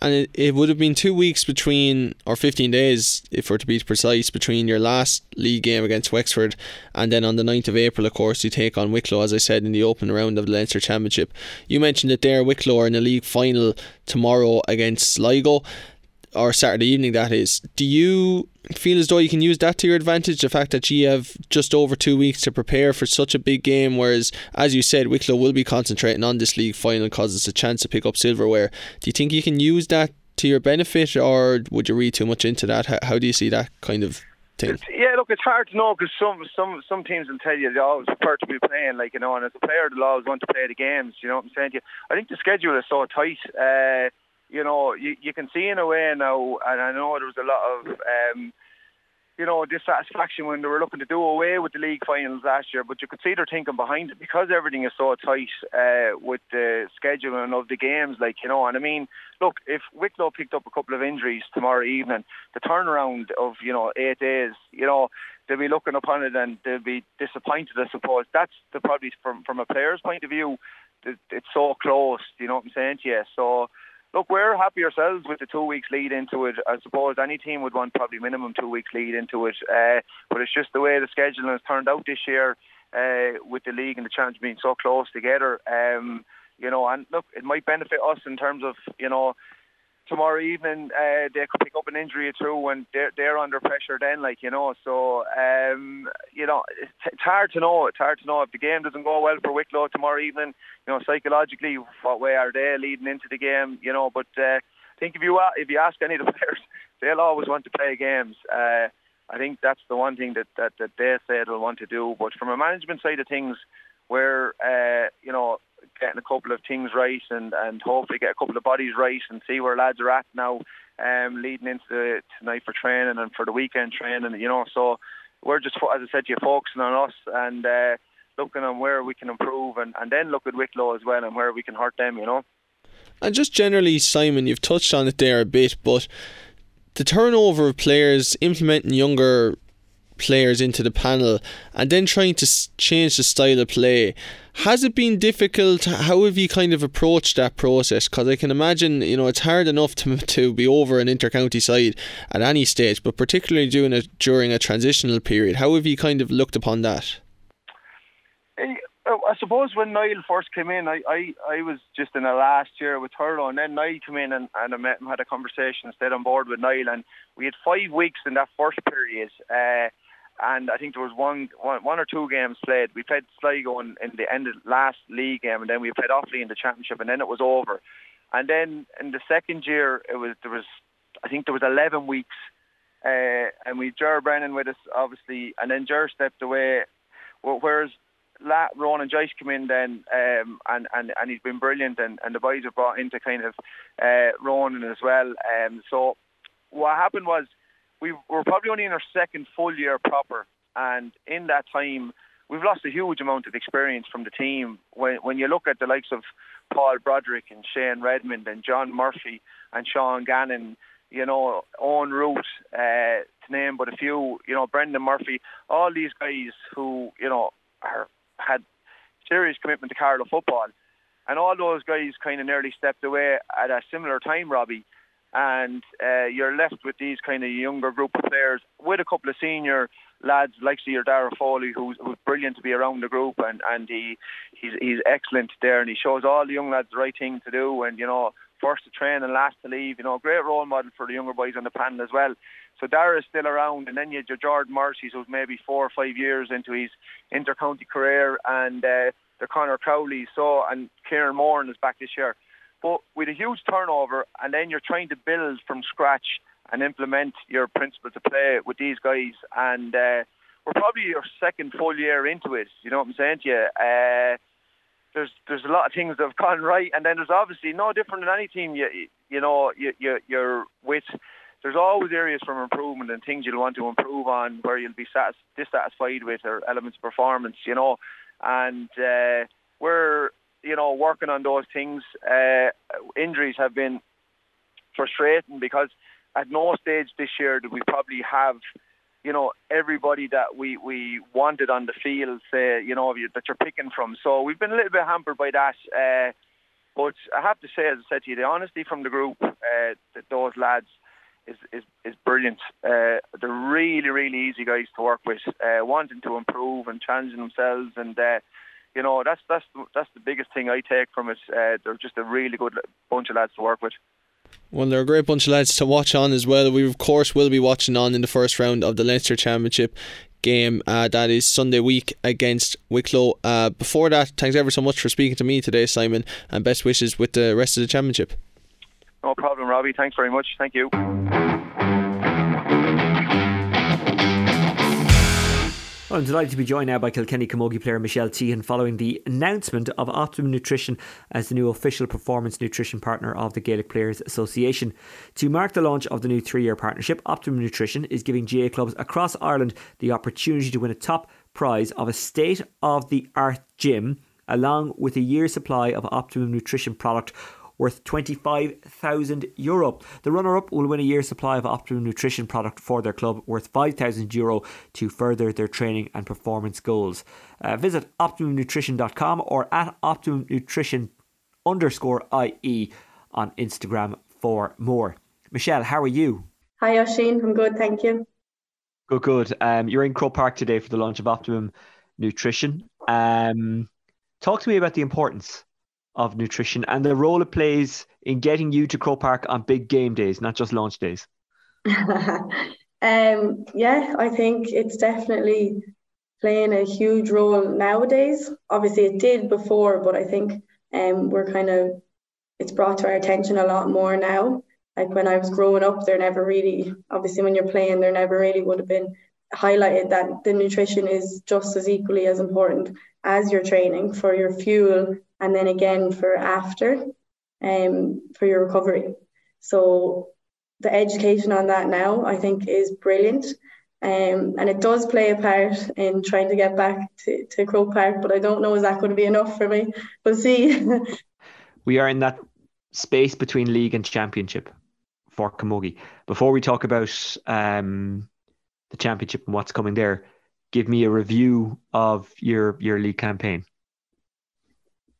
And it, it would have been two weeks between, or 15 days, if we're to be precise, between your last league game against Wexford and then on the 9th of April, of course, you take on Wicklow, as I said, in the open round of the Leinster Championship. You mentioned that there, Wicklow are in a league final tomorrow against Sligo or Saturday evening that is. Do you feel as though you can use that to your advantage? The fact that you have just over two weeks to prepare for such a big game, whereas, as you said, Wicklow will be concentrating on this league final because it's a chance to pick up silverware. Do you think you can use that to your benefit, or would you read too much into that? How, how do you see that kind of thing? Yeah, look, it's hard to know because some some some teams will tell you they always prefer to be playing, like you know, and as a player, they'll always want to play the games. You know what I'm saying? To you? I think the schedule is so tight. Uh, you know, you, you can see in a way now, and I know there was a lot of, um, you know, dissatisfaction when they were looking to do away with the league finals last year, but you could see they're thinking behind it because everything is so tight uh, with the scheduling of the games, like, you know, and I mean, look, if Wicklow picked up a couple of injuries tomorrow evening, the turnaround of, you know, eight days, you know, they'll be looking upon it and they'll be disappointed, I suppose. That's the probably from from a player's point of view, it's so close, you know what I'm saying to you? So, look, we're happy ourselves with the two weeks lead into it. I suppose any team would want probably minimum two weeks lead into it, uh, but it's just the way the scheduling has turned out this year uh, with the league and the challenge being so close together. Um, you know, and look, it might benefit us in terms of you know tomorrow evening uh, they could pick up an injury or two when they're, they're under pressure then like you know. So um, you know it's, it's hard to know it's hard to know. If the game doesn't go well for Wicklow tomorrow evening you know psychologically what way are they leading into the game you know. But uh, I think if you if you ask any of the players they'll always want to play games. Uh, I think that's the one thing that, that, that they say they'll want to do. But from a management side of things where uh, you know getting a couple of things right and, and hopefully get a couple of bodies right and see where lads are at now um, leading into the, tonight for training and for the weekend training, you know. So we're just, as I said, you're focusing on us and uh, looking on where we can improve and, and then look at Wicklow as well and where we can hurt them, you know. And just generally, Simon, you've touched on it there a bit, but the turnover of players, implementing younger players into the panel and then trying to change the style of play. Has it been difficult? How have you kind of approached that process? Because I can imagine, you know, it's hard enough to, to be over an intercounty side at any stage, but particularly doing it during a transitional period. How have you kind of looked upon that? I suppose when Niall first came in, I, I, I was just in the last year with Turlough, and then Niall came in and, and I met him, had a conversation, stayed on board with Niall, and we had five weeks in that first period. Uh, and I think there was one, one, one or two games played. We played Sligo in, in the end of last league game, and then we played Offaly in the championship, and then it was over. And then in the second year, it was there was I think there was 11 weeks uh, and we Ger Brennan with us obviously, and then Ger stepped away. Whereas La- Ronan Joyce came in then, um, and, and and he's been brilliant, and, and the boys have brought into kind of uh, Ronan as well. Um, so what happened was we were probably only in our second full year proper, and in that time we've lost a huge amount of experience from the team. When when you look at the likes of Paul Broderick and Shane Redmond and John Murphy and Sean Gannon, you know, Owen Root, uh, to name but a few, you know, Brendan Murphy, all these guys who, you know, are, had serious commitment to Carlow football. And all those guys kind of nearly stepped away at a similar time, Robbie. And uh, you're left with these kind of younger group of players with a couple of senior lads like your Dara Foley, who's, who's brilliant to be around the group, and and he he's he's excellent there, and he shows all the young lads the right thing to do, and you know first to train and last to leave. You know, great role model for the younger boys on the panel as well. So Dara is still around, and then you have Jordan Morrissey, who's maybe four or five years into his inter-county career, and uh, the Connor Crowley. So and Kieran Moran is back this year. But with a huge turnover, and then you're trying to build from scratch and implement your principle to play with these guys. And uh, we're probably your second full year into it. You know what I'm saying to you? Uh, there's there's a lot of things that have gone right, and then there's obviously no different than any team. You you know you, you you're with. There's always areas for improvement and things you'll want to improve on where you'll be satis- dissatisfied with or elements of performance. You know, and uh, we're you know working on those things. Uh, injuries have been frustrating because at no stage this year did we probably have, you know, everybody that we, we wanted on the field, say, you know, that you're picking from. So we've been a little bit hampered by that. Uh, but I have to say, as I said to you, the honesty from the group, uh, that those lads, is is, is brilliant. Uh, they're really, really easy guys to work with, uh, wanting to improve and challenging themselves, and uh, you know that's that's that's the biggest thing I take from it. Uh, they're just a really good bunch of lads to work with. Well, they're a great bunch of lads to watch on as well. We, of course, will be watching on in the first round of the Leinster Championship game. Uh, that is Sunday week against Wicklow. Uh, before that, thanks ever so much for speaking to me today, Simon, and best wishes with the rest of the championship. No problem, Robbie. Thanks very much. Thank you. Well, I'm delighted to be joined now by Kilkenny Camogie player Michelle Teehan following the announcement of Optimum Nutrition as the new official performance nutrition partner of the Gaelic Players Association. To mark the launch of the new three year partnership, Optimum Nutrition is giving GAA clubs across Ireland the opportunity to win a top prize of a state of the art gym along with a year's supply of Optimum Nutrition product worth 25,000 euro. The runner up will win a year's supply of Optimum Nutrition product for their club worth 5,000 euro to further their training and performance goals. Uh, visit optimumnutrition.com or at optimumnutrition underscore IE on Instagram for more. Michelle, how are you? Hi, Oisin. I'm good, thank you. Good, good. Um, you're in Croke Park today for the launch of Optimum Nutrition. Um, talk to me about the importance of nutrition and the role it plays in getting you to Croke Park on big game days, not just launch days? um, yeah, I think it's definitely playing a huge role nowadays. Obviously, it did before, but I think um, we're kind of it's brought to our attention a lot more now. Like when I was growing up, there never really, obviously, when you're playing, there never really would have been highlighted that the nutrition is just as equally as important as your training for your fuel and then again for after um, for your recovery. So the education on that now I think is brilliant. Um, and it does play a part in trying to get back to, to Croke Park, but I don't know is that going to be enough for me. We'll see. we are in that space between league and championship for Camogie. Before we talk about um, the championship and what's coming there, give me a review of your your league campaign.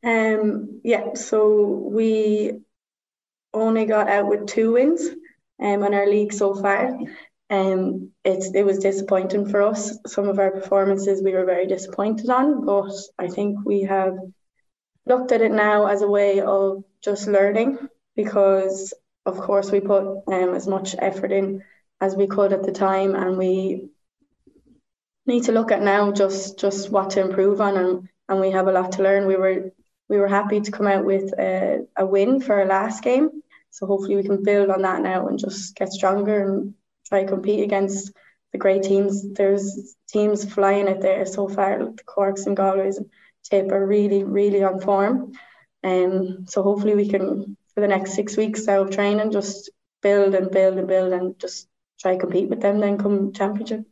Um, yeah, so we only got out with two wins um, in our league so far. Um, it was disappointing for us. Some of our performances we were very disappointed on, but I think we have looked at it now as a way of just learning because of course we put um, as much effort in as we could at the time and we need to look at now just just what to improve on and, and we have a lot to learn. We were we were happy to come out with a, a win for our last game. So hopefully we can build on that now and just get stronger and try to compete against the great teams. There's teams flying it there so far. The Corks and Galways and Tip are really, really on form. Um, so hopefully we can, for the next six weeks now of training, just build and build and build and just try to compete with them then come championship.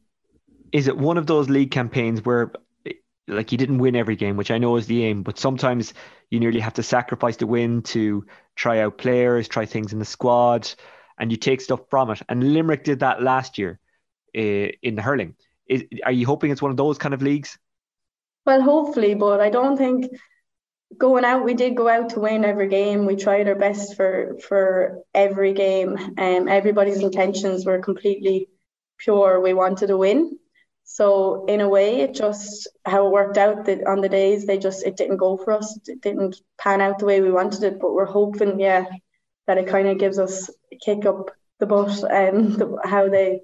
Is it one of those league campaigns where like you didn't win every game, which I know is the aim, but sometimes you nearly have to sacrifice the win to try out players, try things in the squad, and you take stuff from it. And Limerick did that last year uh, in the hurling. Is, are you hoping it's one of those kind of leagues? Well, hopefully, but I don't think going out. We did go out to win every game. We tried our best for for every game, and um, everybody's intentions were completely pure. We wanted to win. So in a way, it just how it worked out that on the days they just it didn't go for us. It didn't pan out the way we wanted it. But we're hoping, yeah, that it kind of gives us a kick up the butt and the, how they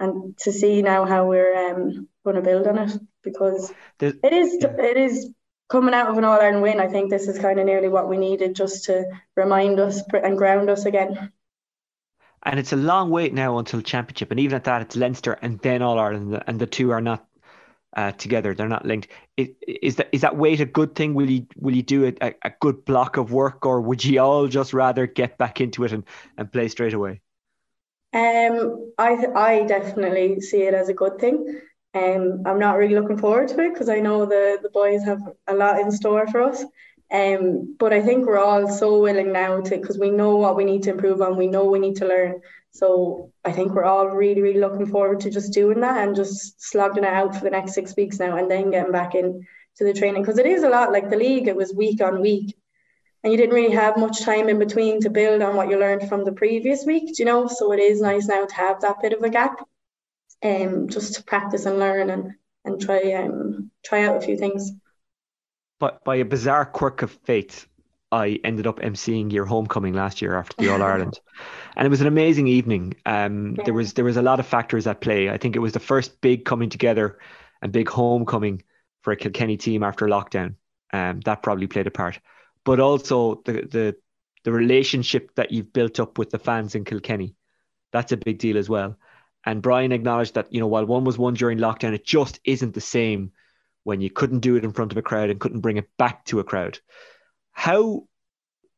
and to see now how we're um, going to build on it because There's, it is yeah. it is coming out of an All Ireland win. I think this is kind of nearly what we needed just to remind us and ground us again. And it's a long wait now until championship, and even at that, it's Leinster and then All Ireland, and the two are not uh, together; they're not linked. Is, is that is that wait a good thing? Will you will you do a, a good block of work, or would you all just rather get back into it and, and play straight away? Um, I I definitely see it as a good thing. Um, I'm not really looking forward to it because I know the the boys have a lot in store for us. Um, but I think we're all so willing now to because we know what we need to improve on, we know we need to learn. So I think we're all really, really looking forward to just doing that and just slogging it out for the next six weeks now and then getting back in to the training because it is a lot like the league. It was week on week, and you didn't really have much time in between to build on what you learned from the previous week. You know, so it is nice now to have that bit of a gap, um, just to practice and learn and and try um try out a few things by, by a bizarre quirk of fate, I ended up emceeing your homecoming last year after the All Ireland, and it was an amazing evening. Um, yeah. there was there was a lot of factors at play. I think it was the first big coming together and big homecoming for a Kilkenny team after lockdown. Um, that probably played a part, but also the the the relationship that you've built up with the fans in Kilkenny, that's a big deal as well. And Brian acknowledged that you know while one was won during lockdown, it just isn't the same when you couldn't do it in front of a crowd and couldn't bring it back to a crowd. How,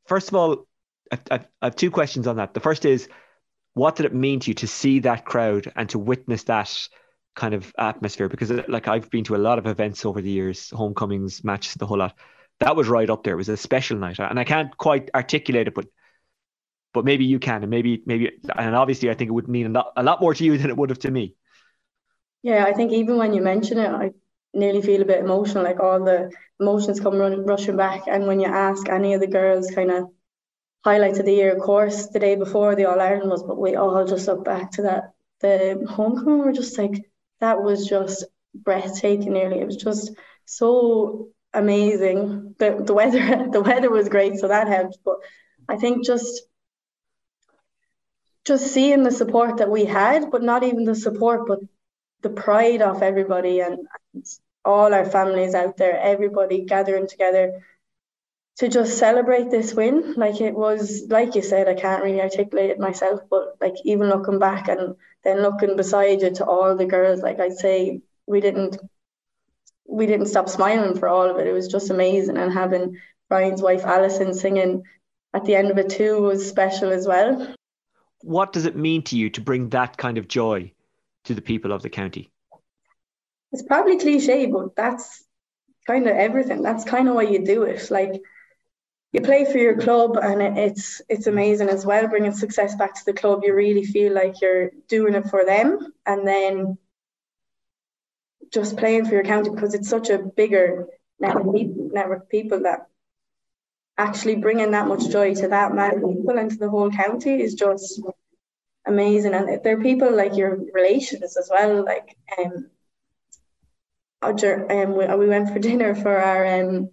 first of all, I, I have two questions on that. The first is, what did it mean to you to see that crowd and to witness that kind of atmosphere? Because uh, like I've been to a lot of events over the years, homecomings, matches, the whole lot. That was right up there. It was a special night, and I can't quite articulate it, but but maybe you can, and maybe maybe, and obviously, I think it would mean a lot, a lot more to you than it would have to me. Yeah, I think even when you mention it, I nearly feel a bit emotional, like all the emotions come run, rushing back. And when you ask any of the girls, kind of highlights of the year, of course, the day before the All Ireland was, but we all just look back to that the homecoming. We're just like that was just breathtaking. Nearly, it was just so amazing. the The weather, the weather was great, so that helped. But I think just just seeing the support that we had, but not even the support, but the pride of everybody and all our families out there, everybody gathering together to just celebrate this win. Like it was, like you said, I can't really articulate it myself, but like even looking back and then looking beside you to all the girls, like I'd say we didn't we didn't stop smiling for all of it. It was just amazing, and having Brian's wife Alison singing at the end of it too was special as well. What does it mean to you to bring that kind of joy to the people of the county? It's probably cliche, but that's kind of everything. That's kind of why you do it. Like you play for your club, and it's it's amazing as well. Bringing success back to the club, you really feel like you're doing it for them, and then just playing for your county because it's such a bigger network of people, that actually bringing that much joy to that many people and to the whole county is just amazing. And they're people like your relations as well. Like um, um we, we went for dinner for our um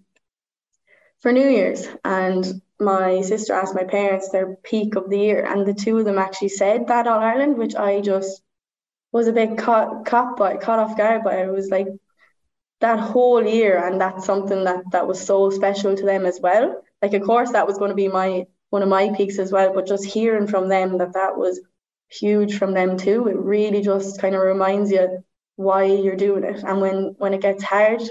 for New Year's and my sister asked my parents their peak of the year and the two of them actually said that All Ireland, which I just was a bit caught caught by caught off guard by. It was like that whole year and that's something that that was so special to them as well. Like of course that was going to be my one of my peaks as well, but just hearing from them that that was huge from them too. It really just kind of reminds you why you're doing it. And when when it gets hard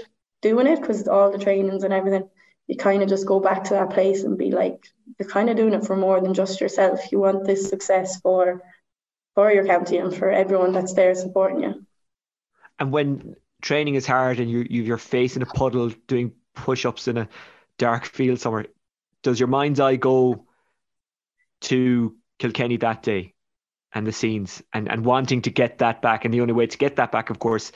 doing it, because all the trainings and everything, you kind of just go back to that place and be like, you're kind of doing it for more than just yourself. You want this success for for your county and for everyone that's there supporting you. And when training is hard and you you're facing a puddle doing push-ups in a dark field somewhere, does your mind's eye go to Kilkenny that day and the scenes and, and wanting to get that back? And the only way to get that back, of course,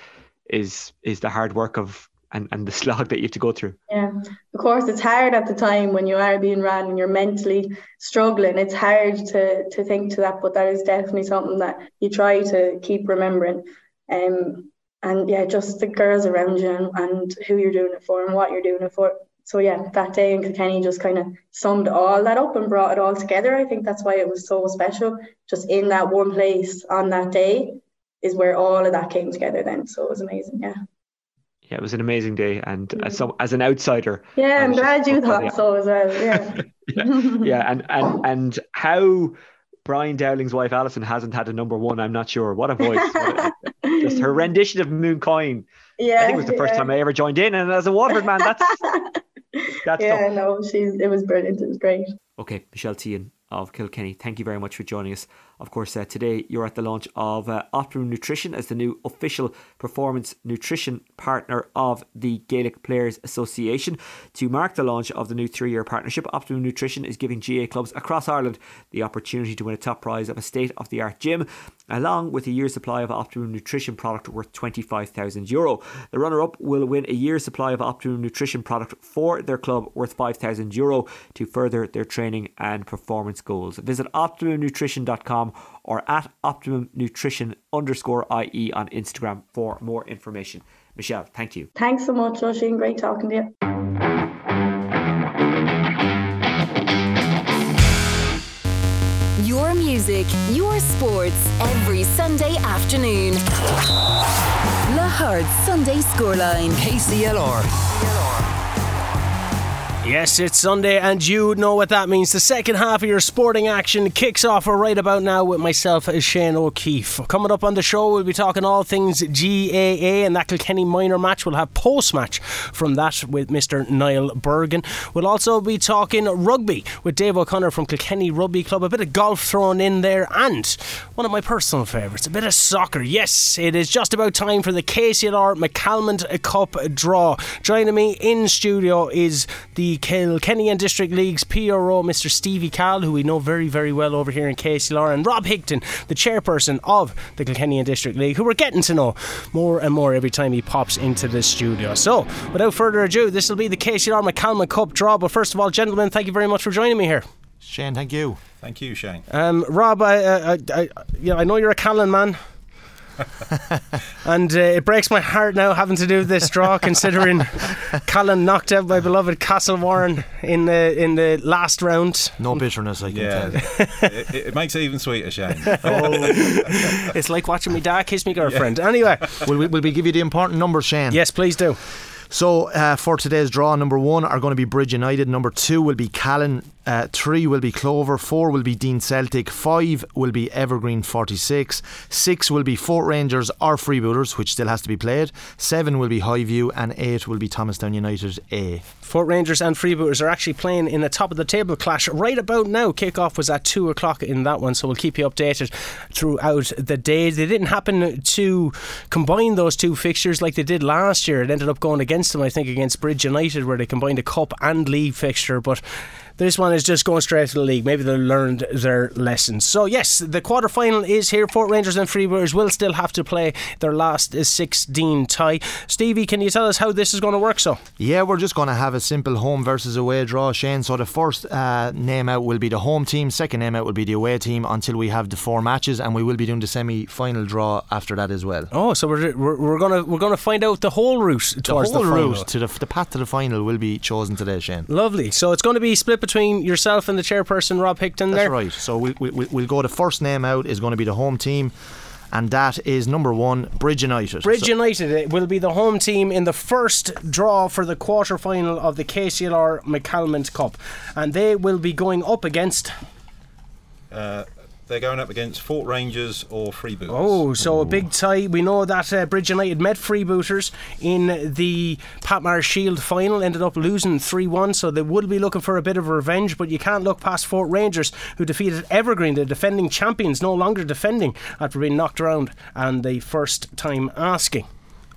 is is the hard work of and, and the slog that you have to go through. Yeah, of course, it's hard at the time when you are being ran and you're mentally struggling. It's hard to to think to that, but that is definitely something that you try to keep remembering. Um, and yeah, just the girls around you and, and who you're doing it for and what you're doing it for. So yeah, that day in Kilkenny just kind of summed all that up and brought it all together. I think that's why it was so special. Just in that one place on that day is where all of that came together. Then, so it was amazing. Yeah. Yeah, it was an amazing day, and mm. as some as an outsider. Yeah, I'm glad you thought so as well. Yeah. yeah, yeah, and and and how Brian Dowling's wife Alison hasn't had a number one. I'm not sure. What a voice! What a, just her rendition of Mooncoin. Yeah, I think it was the first yeah. time I ever joined in, and as a Waterford man, that's that's yeah. Tough. No, she's it was brilliant. It was great. Okay, Michelle Teehan of Kilkenny. Thank you very much for joining us. Of course, uh, today you're at the launch of uh, Optimum Nutrition as the new official performance nutrition partner of the Gaelic Players Association. To mark the launch of the new three year partnership, Optimum Nutrition is giving GAA clubs across Ireland the opportunity to win a top prize of a state of the art gym, along with a year's supply of Optimum Nutrition product worth €25,000. The runner up will win a year's supply of Optimum Nutrition product for their club worth €5,000 to further their training and performance goals. Visit optimumnutrition.com or at Optimum Nutrition underscore IE on Instagram for more information. Michelle, thank you. Thanks so much, Oisin. Great talking to you. Your music, your sports, every Sunday afternoon. Lahard Sunday Scoreline. KCLR. Yes, it's Sunday, and you know what that means. The second half of your sporting action kicks off right about now with myself, Shane O'Keefe. Coming up on the show, we'll be talking all things GAA and that Kilkenny minor match. We'll have post match from that with Mr. Niall Bergin. We'll also be talking rugby with Dave O'Connor from Kilkenny Rugby Club. A bit of golf thrown in there, and one of my personal favourites, a bit of soccer. Yes, it is just about time for the KCLR McCalmont Cup draw. Joining me in studio is the Kilkenny and District League's PRO, Mr. Stevie Cal, who we know very, very well over here in KCLR, and Rob Higton, the chairperson of the Kilkenny and District League, who we're getting to know more and more every time he pops into the studio. So, without further ado, this will be the KCLR McCalmont Cup draw. But first of all, gentlemen, thank you very much for joining me here. Shane, thank you. Thank you, Shane. Um, Rob, I, I, I, you know, I know you're a Callan man. and uh, it breaks my heart now having to do this draw, considering Callan knocked out my beloved Castlewarren in the in the last round. No bitterness, I can yeah. tell. it, it, makes it even sweeter, Shane. Oh. it's like watching me dad kiss me girlfriend. Yeah. Anyway, will we, will we give you the important numbers, Shane? Yes, please do. So uh, for today's draw, number one are going to be Bridge United. Number two will be Callan. Uh, three will be Clover. Four will be Dean Celtic. Five will be Evergreen 46. Six will be Fort Rangers or Freebooters, which still has to be played. Seven will be Highview. And eight will be Thomastown United A. Fort Rangers and Freebooters are actually playing in the top of the table clash right about now. Kickoff was at two o'clock in that one, so we'll keep you updated throughout the day. They didn't happen to combine those two fixtures like they did last year. It ended up going against them, I think, against Bridge United, where they combined a cup and league fixture. But this one is just going straight to the league. Maybe they learned their lessons. So, yes, the quarter final is here. Fort Rangers and Freebooters will still have to play their last 16 tie. Stevie, can you tell us how this is going to work? So, yeah, we're just going to have a simple home versus away draw, Shane. So, the first uh, name out will be the home team, second name out will be the away team until we have the four matches, and we will be doing the semi final draw after that as well. Oh, so we're, we're, we're going to we're to find out the whole route towards the, whole the route to the, the path to the final will be chosen today, Shane. Lovely. So, it's going to be split between between yourself and the chairperson, Rob Hickton. That's there. right. So we, we, we'll go. The first name out is going to be the home team and that is number one, Bridge United. Bridge so United will be the home team in the first draw for the quarter final of the KCLR McCalmont Cup, and they will be going up against. Uh, they're going up against Fort Rangers or Freebooters. Oh, so a big tie. We know that uh, Bridge United met Freebooters in the Patmar Shield final, ended up losing 3 1, so they will be looking for a bit of revenge, but you can't look past Fort Rangers, who defeated Evergreen, the defending champions, no longer defending after being knocked around and the first time asking.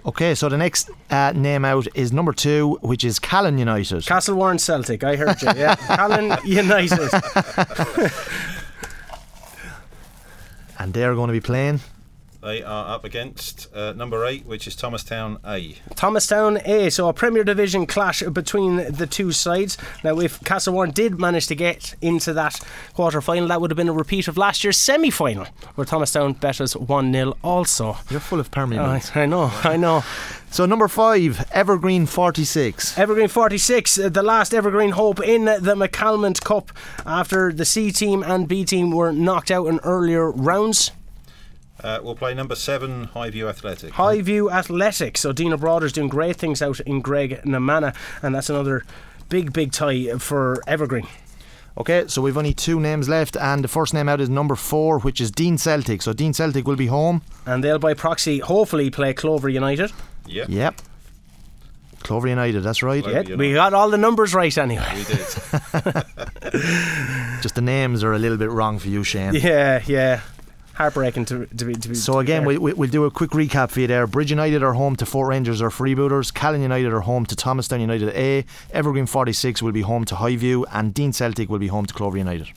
Okay, so the next uh, name out is number two, which is Callan United. Castlewarren Celtic, I heard you, yeah. Callan United. and they're going to be playing. They are up against uh, number eight, which is Thomastown A. Thomastown A, so a Premier Division clash between the two sides. Now, if Castlewarren did manage to get into that quarter final, that would have been a repeat of last year's semi final, where Thomastown bet us 1 0 also. You're full of permanent. I know, I know. So number five, Evergreen 46. Evergreen 46, uh, the last Evergreen hope in the McCalmont Cup after the C team and B team were knocked out in earlier rounds. Uh, we'll play number seven, Highview Athletic. Highview Athletic. So Dina Broder's doing great things out in Graiguenamanagh, and that's another big, big tie for Evergreen. Okay, so we've only two names left, and the first name out is number four, which is Dean Celtic. So Dean Celtic will be home. And they'll by proxy hopefully play Clover United. Yep. Yep. Clover United, that's right. Clover yep, we got all the numbers right anyway. We did. Just the names are a little bit wrong for you, Shane. Yeah, yeah heartbreaking to, to, be, to be. So again, we, we, we'll do a quick recap for you there. Bridge United are home to Fort Rangers or Freebooters. Callan United are home to Thomastown United A. Evergreen 46 will be home to Highview, and Dean Celtic will be home to Clover United.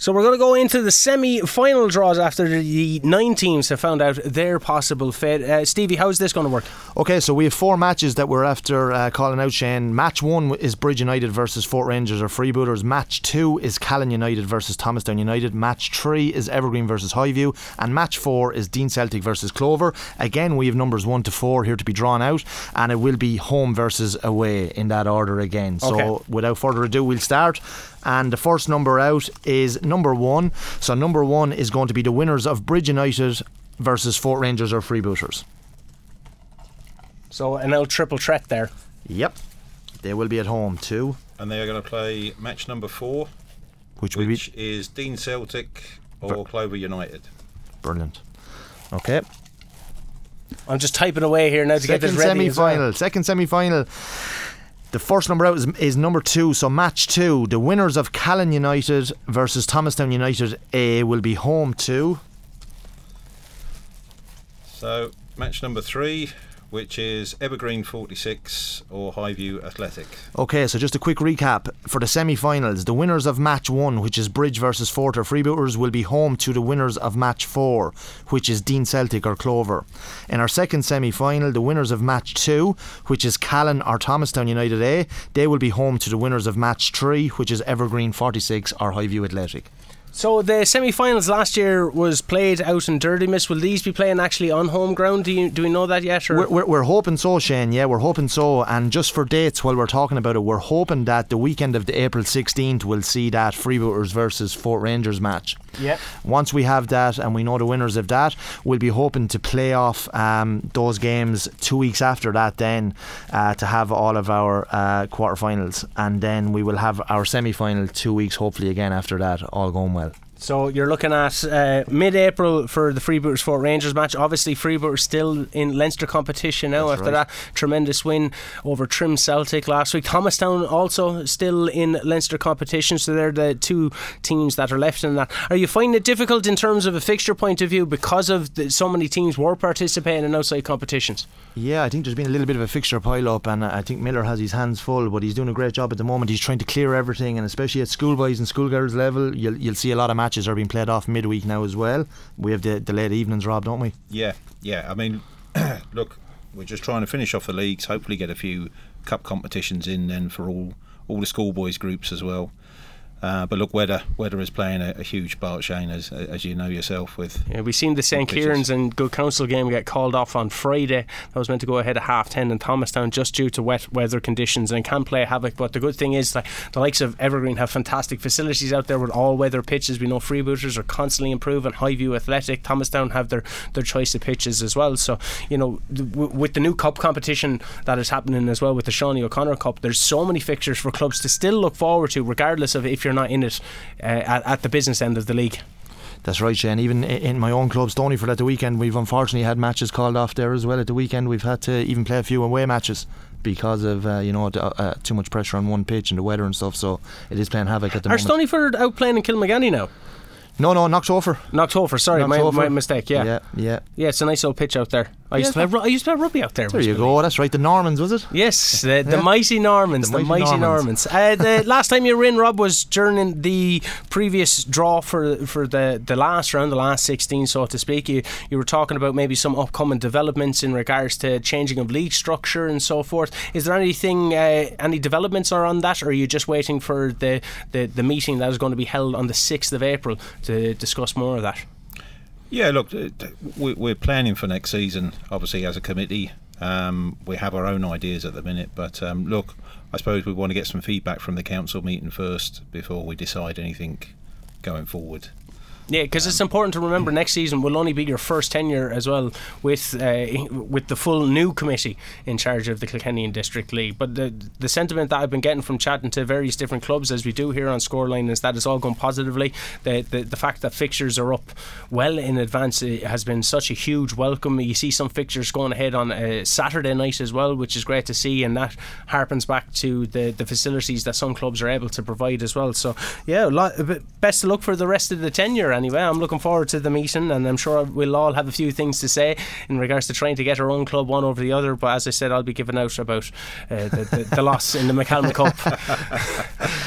So we're going to go into the semi-final draws after the nine teams have found out their possible fate. Uh, Stevie, how's this going to work? Okay, so we have four matches that we're after uh, calling out. Shane, match one is Bridge United versus Fort Rangers or Freebooters. Match two is Callan United versus Thomastown United. Match three is Evergreen versus Highview, and match four is Dean Celtic versus Clover. Again, we have numbers one to four here to be drawn out, and it will be home versus away in that order again. So okay. without further ado, we'll start and the first number out is number one. So number one is going to be the winners of Bridge United versus Fort Rangers or Freebooters. So an L triple threat there. Yep, they will be at home too. And they are going to play match number four, which, which be is Dean Celtic or Clover United. Brilliant. Okay. I'm just typing away here now to Second get this ready. Semi-final. Well. Second semi-final. The first number out is, is, number two, so match two. The winners of Callan United versus Thomastown United A will be home to. So, match number three which is Evergreen 46 or Highview Athletic. Okay, so just a quick recap for the semi finals. The winners of match one, which is Bridge versus Fort or Freebooters, will be home to the winners of match four, which is Dean Celtic or Clover. In our second semi final, the winners of match two, which is Callan or Thomastown United A, they will be home to the winners of match three, which is Evergreen 46 or Highview Athletic. So the semi-finals last year was played out in Derdimus. Will these be playing actually on home ground? Do you do we know that yet? We're, we're, we're, hoping so, Shane. Yeah, we're hoping so. And just for dates, while we're talking about it, we're hoping that the weekend of the April 16th will see that Freebooters versus Fort Rangers match. Yeah. Once we have that and we know the winners of that, we'll be hoping to play off um, those games two weeks after that. Then uh, to have all of our uh, quarterfinals, and then we will have our semi-final two weeks, hopefully again after that, all going well. So you're looking at uh, mid-April for the Freebooters Fort Rangers match. Obviously, Freebooters still in Leinster competition now That's after right. that tremendous win over Trim Celtic last week. Thomastown also still in Leinster competition, so they're the two teams that are left in that. Are you finding it difficult in terms of a fixture point of view because of the, so many teams were participating in outside competitions? Yeah, I think there's been a little bit of a fixture pile up, and I think Miller has his hands full, but he's doing a great job at the moment. He's trying to clear everything, and especially at schoolboys and schoolgirls level, you'll you'll see a lot of matches are being played off midweek now as well. We have the, the late evenings, Rob, don't we? Yeah, yeah. I mean, look, we're just trying to finish off the leagues. Hopefully, get a few cup competitions in then for all all the schoolboys groups as well. Uh, but look, weather weather is playing a, a, huge part, Shane, as as you know yourself. With yeah, we've seen the St Kieran's and Good Counsel game get called off on Friday. That was meant to go ahead at half ten in Thomastown just due to wet weather conditions and can play havoc. But the good thing is that the likes of Evergreen have fantastic facilities out there with all weather pitches. We know freebooters are constantly improving. Highview Athletic, Thomastown have their their choice of pitches as well. So you know, w- with the new cup competition that is happening as well with the Shawnee O'Connor Cup, there's so many fixtures for clubs to still look forward to, regardless of if you're not in it uh, at, at the business end of the league. That's right, Shane. Even in my own club, Stonyford, at the weekend, we've unfortunately had matches called off there as well. At the weekend, we've had to even play a few away matches because of uh, you know uh, too much pressure on one pitch and the weather and stuff. So it is playing havoc at the Are moment. Are Stonyford out playing in Kilmaganny now? No, no, Knocktopher. Knocktopher, sorry, my, Knocktopher. my mistake. Yeah. Yeah, yeah. Yeah, it's a nice old pitch out there. I used, Yeah, to play, I used to play rugby out there. There you go. That's right. The Normans, was it? Yes, the, the Yeah. mighty Normans, the, The mighty, mighty Normans. Normans. Uh, the last time you were in, Rob, was during the previous draw for for the, the last round, the last 16, so to speak. You, you were talking about maybe some upcoming developments in regards to changing of league structure and so forth. Is there anything, uh, any developments are on that, or are you just waiting for the, the, the meeting that is going to be held on the 6th of April to discuss more of that? Yeah, look, uh, we- we're planning for next season, obviously, as a committee. Um, we have our own ideas at the minute, but um, look, I suppose we want to get some feedback from the council meeting first before we decide anything going forward. Yeah, because it's important to remember next season will only be your first tenure as well with uh, with the full new committee in charge of the Kilkenny District League. But the the sentiment that I've been getting from chatting to various different clubs as we do here on Scoreline is that it's all gone positively. The the, the fact that fixtures are up well in advance uh, has been such a huge welcome. You see some fixtures going ahead on a Saturday night as well, which is great to see, and that harpens back to the the facilities that some clubs are able to provide as well. So yeah, lot, best of luck for the rest of the tenure anyway. I'm looking forward to the meeting, and I'm sure we'll all have a few things to say in regards to trying to get our own club one over the other. But as I said, I'll be giving out about uh, the, the, the loss in the McCalmont Cup.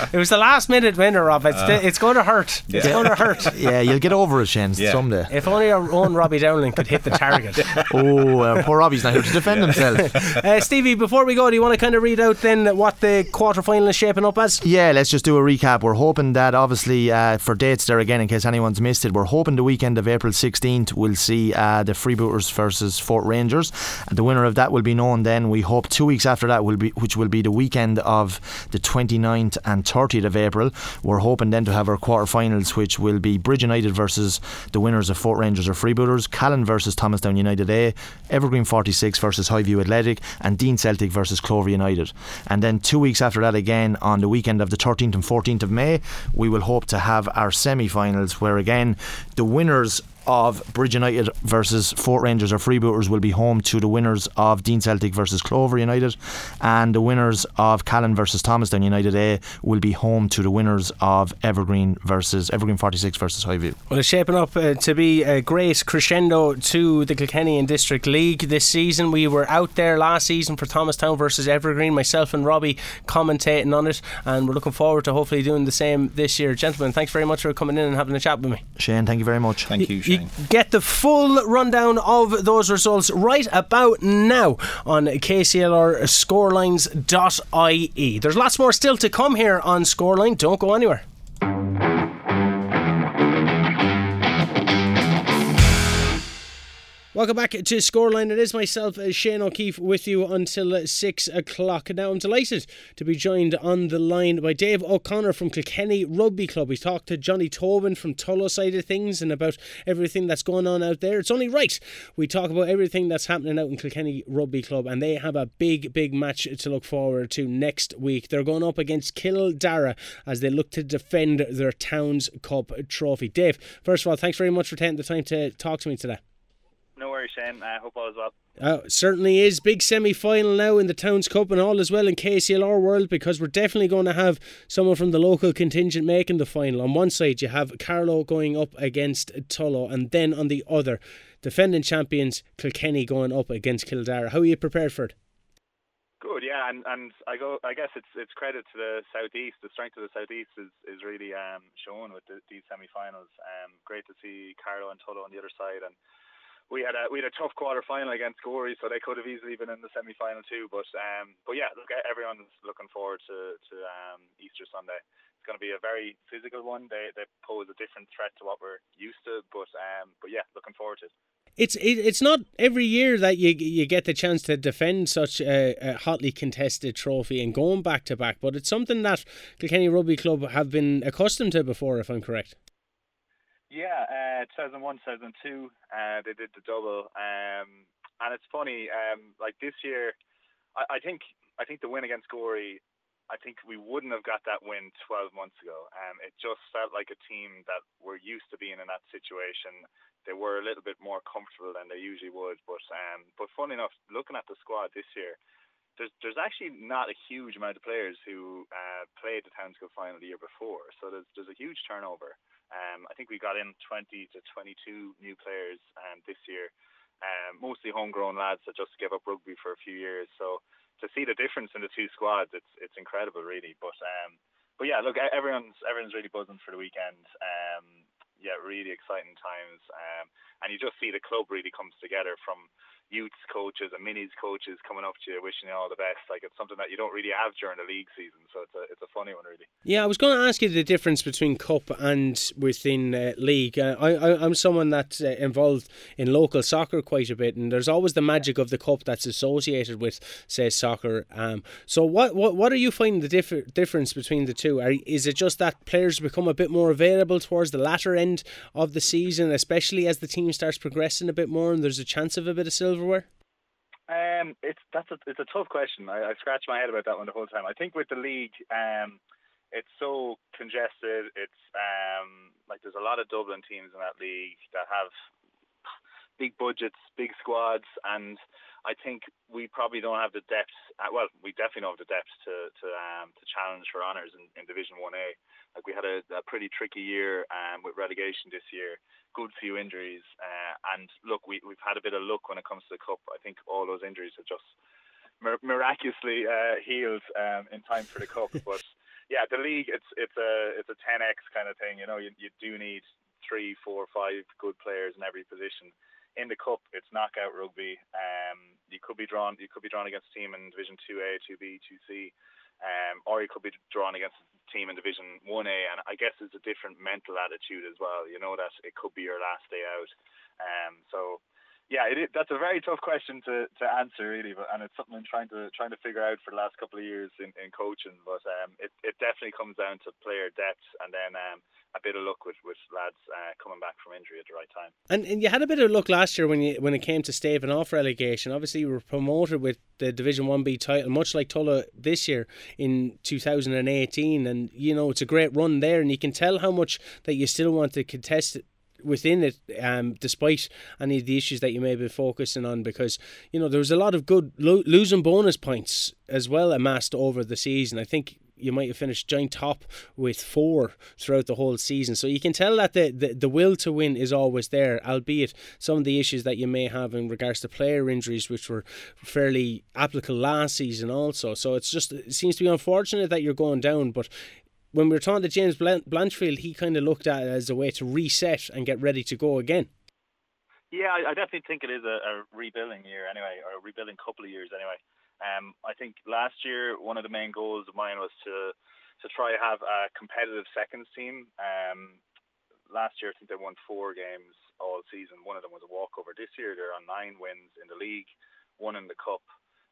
it was the last minute winner, Rob. It's, Uh, it's going to hurt. It's yeah. going to hurt. Yeah, you'll get over it, Shane, Yeah. someday. If only our own Robbie Downling could hit the target. Oh, uh, poor Robbie's not here to defend himself. uh, Stevie, before we go, do you want to kind of read out then what the quarter final is shaping up as? Yeah, let's just do a recap. We're hoping that, obviously, uh, for dates there again, in case anyone's missed it, we're hoping the weekend of April 16th we'll see uh, the Freebooters versus Fort Rangers. And the winner of that will be known then. We hope two weeks after that, will be, which will be the weekend of the 29th and 30th of April. We're hoping then to have our quarter-finals, which will be Bridge United versus the winners of Fort Rangers or Freebooters, Callan versus Thomastown United A, Evergreen 46 versus Highview Athletic, and Dean Celtic versus Clover United. And then two weeks after that, again on the weekend of the 13th and 14th of May, we will hope to have our semi-finals, where again. The winners of Bridge United versus Fort Rangers or Freebooters will be home to the winners of Dean Celtic versus Clover United, and the winners of Callan versus Thomastown United A will be home to the winners of Evergreen versus Evergreen 46 versus Highview. Well, it's shaping up uh, to be a great crescendo to the Kilkenny and District League this season. We were out there last season for Thomastown versus Evergreen, myself and Robbie commentating on it, and we're looking forward to hopefully doing the same this year. Gentlemen, thanks very much for coming in and having a chat with me. Shane, thank you very much. Thank you, You get the full rundown of those results right about now on kclrscorelines.ie. There's lots more still to come here on Scoreline. Don't go anywhere. Welcome back to Scoreline. It is myself, uh, Shane O'Keefe, with you until six o'clock. Now, I'm delighted to be joined on the line by Dave O'Connor from Kilkenny Rugby Club. We talked to Johnny Tobin from Tullow side of things and about everything that's going on out there. It's only right we talk about everything that's happening out in Kilkenny Rugby Club, and they have a big, big match to look forward to next week. They're going up against Kildare as they look to defend their Towns Cup trophy. Dave, first of all, thanks very much for taking the time to talk to me today. No worries, Shane. I hope all is well. Uh, it certainly is. Big semi final now in the Towns Cup and all as well in KCLR World because we're definitely going to have someone from the local contingent making the final. On one side, you have Carlow going up against Tullow, and then on the other, defending champions Kilkenny going up against Kildare. How are you prepared for it? Good, yeah, and and I go. I guess it's it's credit to the southeast. The strength of the southeast is is really um, shown with the, these semi-finals. Um, great to see Carlow and Tullow on the other side, and we had a we had a tough quarter final against Gorey, so they could have easily been in the semi final too. But um, but yeah, look, everyone's looking forward to to um, Easter Sunday. It's going to be a very physical one. They they pose a different threat to what we're used to, but um, but yeah, looking forward to it. It's it, it's not every year that you you get the chance to defend such a, a hotly contested trophy and going back to back, but it's something that Kilkenny Rugby Club have been accustomed to before, if I'm correct. Yeah, uh, 2001, 2002, uh, they did the double, um, and it's funny. Um, like this year, I, I think I think the win against Gorey I think we wouldn't have got that win 12 months ago. Um, it just felt like a team that were used to being in that situation. They were a little bit more comfortable than they usually would. But um, but funny enough, looking at the squad this year, there's there's actually not a huge amount of players who uh, played the Towns Cup final the year before. So there's there's a huge turnover. Um, I think we got in 20 to 22 new players um, this year, um, mostly homegrown lads that just gave up rugby for a few years. So to see the difference in the two squads, it's it's incredible, really. But um, but yeah, look, everyone's everyone's really buzzing for the weekend. Um, yeah, really exciting times. Um, and you just see the club really comes together from youths coaches and minis coaches coming up to you, wishing you all the best. Like it's something that you don't really have during the league season, so it's a it's a funny one, really. Yeah, I was going to ask you the difference between cup and within uh, league. Uh, I, am someone that's uh, involved in local soccer quite a bit, and there's always the magic of the cup that's associated with, say, soccer. Um, so what what what are you finding the differ- difference between the two? Are, is it just that players become a bit more available towards the latter end of the season, especially as the starts progressing a bit more, and there's a chance of a bit of silverware? Um, it's that's a, it's a tough question. I, I scratch my head about that one the whole time. I think with the league, um, it's so congested. It's um, like there's a lot of Dublin teams in that league that have big budgets, big squads, and I think we probably don't have the depth. Uh, well, we definitely don't have the depth to to um, to challenge for honours in, in Division One A. Like we had a, a pretty tricky year um, with relegation this year, good few injuries, uh, and look, we we've had a bit of luck when it comes to the cup. I think all those injuries have just miraculously uh, healed um, in time for the cup. but yeah, the league it's it's a it's a 10x kind of thing. You know, you you do need three, four, five good players in every position in the cup, it's knockout rugby. Um, you could be drawn, you could be drawn against a team in Division Two A, Two B, Two C, um, or you could be drawn against a team in Division One A. And I guess it's a different mental attitude as well. You know that it could be your last day out. Um, so yeah, it, that's a very tough question to, to answer really, but and it's something I'm trying to trying to figure out for the last couple of years in, in coaching. But um, it, it definitely comes down to player depth and then um, a bit of luck with, with lads uh, coming back from injury at the right time. And and you had a bit of luck last year when you when it came to staving off relegation. Obviously, you were promoted with the Division One B title, much like Tullow this year in 2018. And you know it's a great run there, and you can tell how much that you still want to contest it within it, um, despite any of the issues that you may be focusing on, because you know there was a lot of good lo- losing bonus points as well amassed over the season. I think you might have finished joint top with four throughout the whole season. So you can tell that the, the, the will to win is always there, albeit some of the issues that you may have in regards to player injuries, which were fairly applicable last season also. So it's just it seems to be unfortunate that you're going down, but when we were talking to James Blanchfield, he kind of looked at it as a way to reset and get ready to go again. Yeah, I, I definitely think it is a, a, rebuilding year anyway, or a rebuilding couple of years anyway. Um, I think last year one of the main goals of mine was to to try to have a competitive seconds team. Um, last year I think they won four games all season. One of them was a walkover. This year they're on nine wins in the league, one in the cup.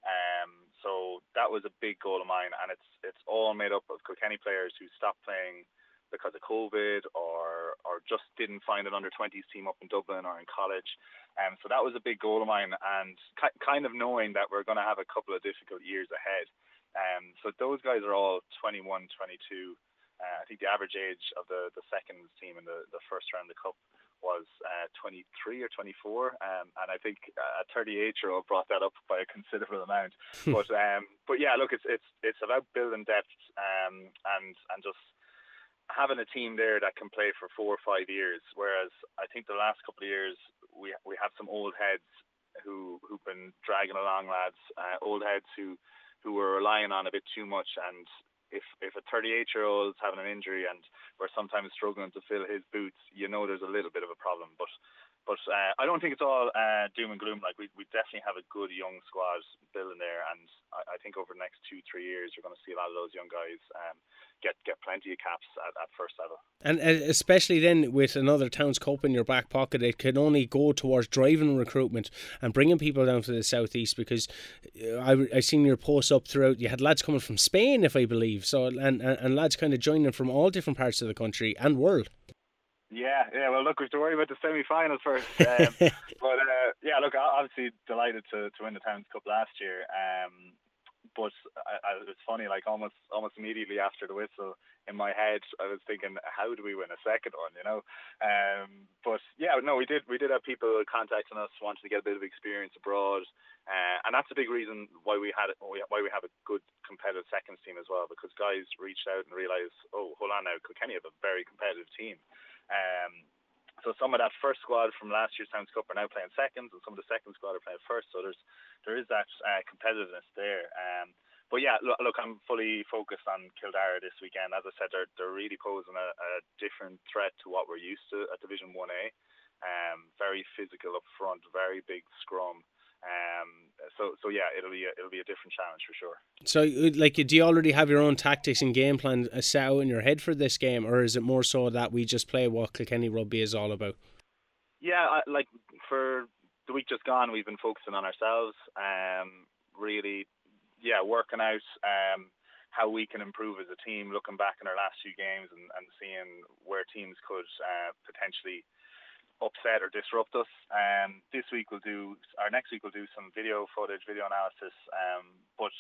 Um, so that was a big goal of mine, and it's it's all made up of Kilkenny players who stopped playing because of COVID or or just didn't find an under 20s team up in Dublin or in college. Um, so that was a big goal of mine, and ki- kind of knowing that we're going to have a couple of difficult years ahead. Um, so those guys are all 21, 22. Uh, I think the average age of the the seconds team in the, the first round of the cup was uh, 23 or 24, um, and I think a 38 year old brought that up by a considerable amount. but um, but yeah, look, it's it's it's about building depth um, and and just having a team there that can play for four or five years. Whereas I think the last couple of years we we have some old heads who who've been dragging along lads, uh, old heads who who were relying on a bit too much and if if a 38 year old is having an injury and we're sometimes struggling to fill his boots, you know there's a little bit of a problem. But but uh, I don't think it's all uh, doom and gloom. Like we, we definitely have a good young squad building there, and I, I think over the next two three years you're going to see a lot of those young guys um, get get plenty of caps at, at first level. And especially then with another Towns Cup in your back pocket, it can only go towards driving recruitment and bringing people down to the southeast. Because uh, I I seen your posts up throughout. You had lads coming from Spain, if I believe so, and, and lads kind of joining from all different parts of the country and world. Yeah, yeah. Well, look, we have to worry about the semi-finals first. Um, but uh, yeah, look, I obviously delighted to, to win the Towns Cup last year. Um, but I, I, it's funny, like almost almost immediately after the whistle, in my head, I was thinking, how do we win a second one? You know, um, but yeah, no, we did we did have people contacting us wanting to get a bit of experience abroad, uh, and that's a big reason why we had why we have a good competitive seconds team as well, because guys reached out and realised, oh, hold on now, Kilkenny have a very competitive team. Um, so some of that first squad from last year's Towns Cup are now playing seconds, and some of the second squad are playing first. So there's there is that uh, competitiveness there. Um, but yeah, look, look, I'm fully focused on Kildare this weekend. As I said, they're they're really posing a, a different threat to what we're used to at Division One A. Um, very physical up front, very big scrum. Um, so so yeah, it'll be a, it'll be a different challenge for sure. So like, do you already have your own tactics and game plan set out in your head for this game, or is it more so that we just play what Kilkenny rugby is all about? Yeah, I, like for the week just gone, we've been focusing on ourselves. Um, really, yeah, working out um how we can improve as a team. Looking back in our last few games and, and seeing where teams could uh, potentially upset or disrupt us. Um, this week we'll do, our next week we'll do some video footage, video analysis. Um, but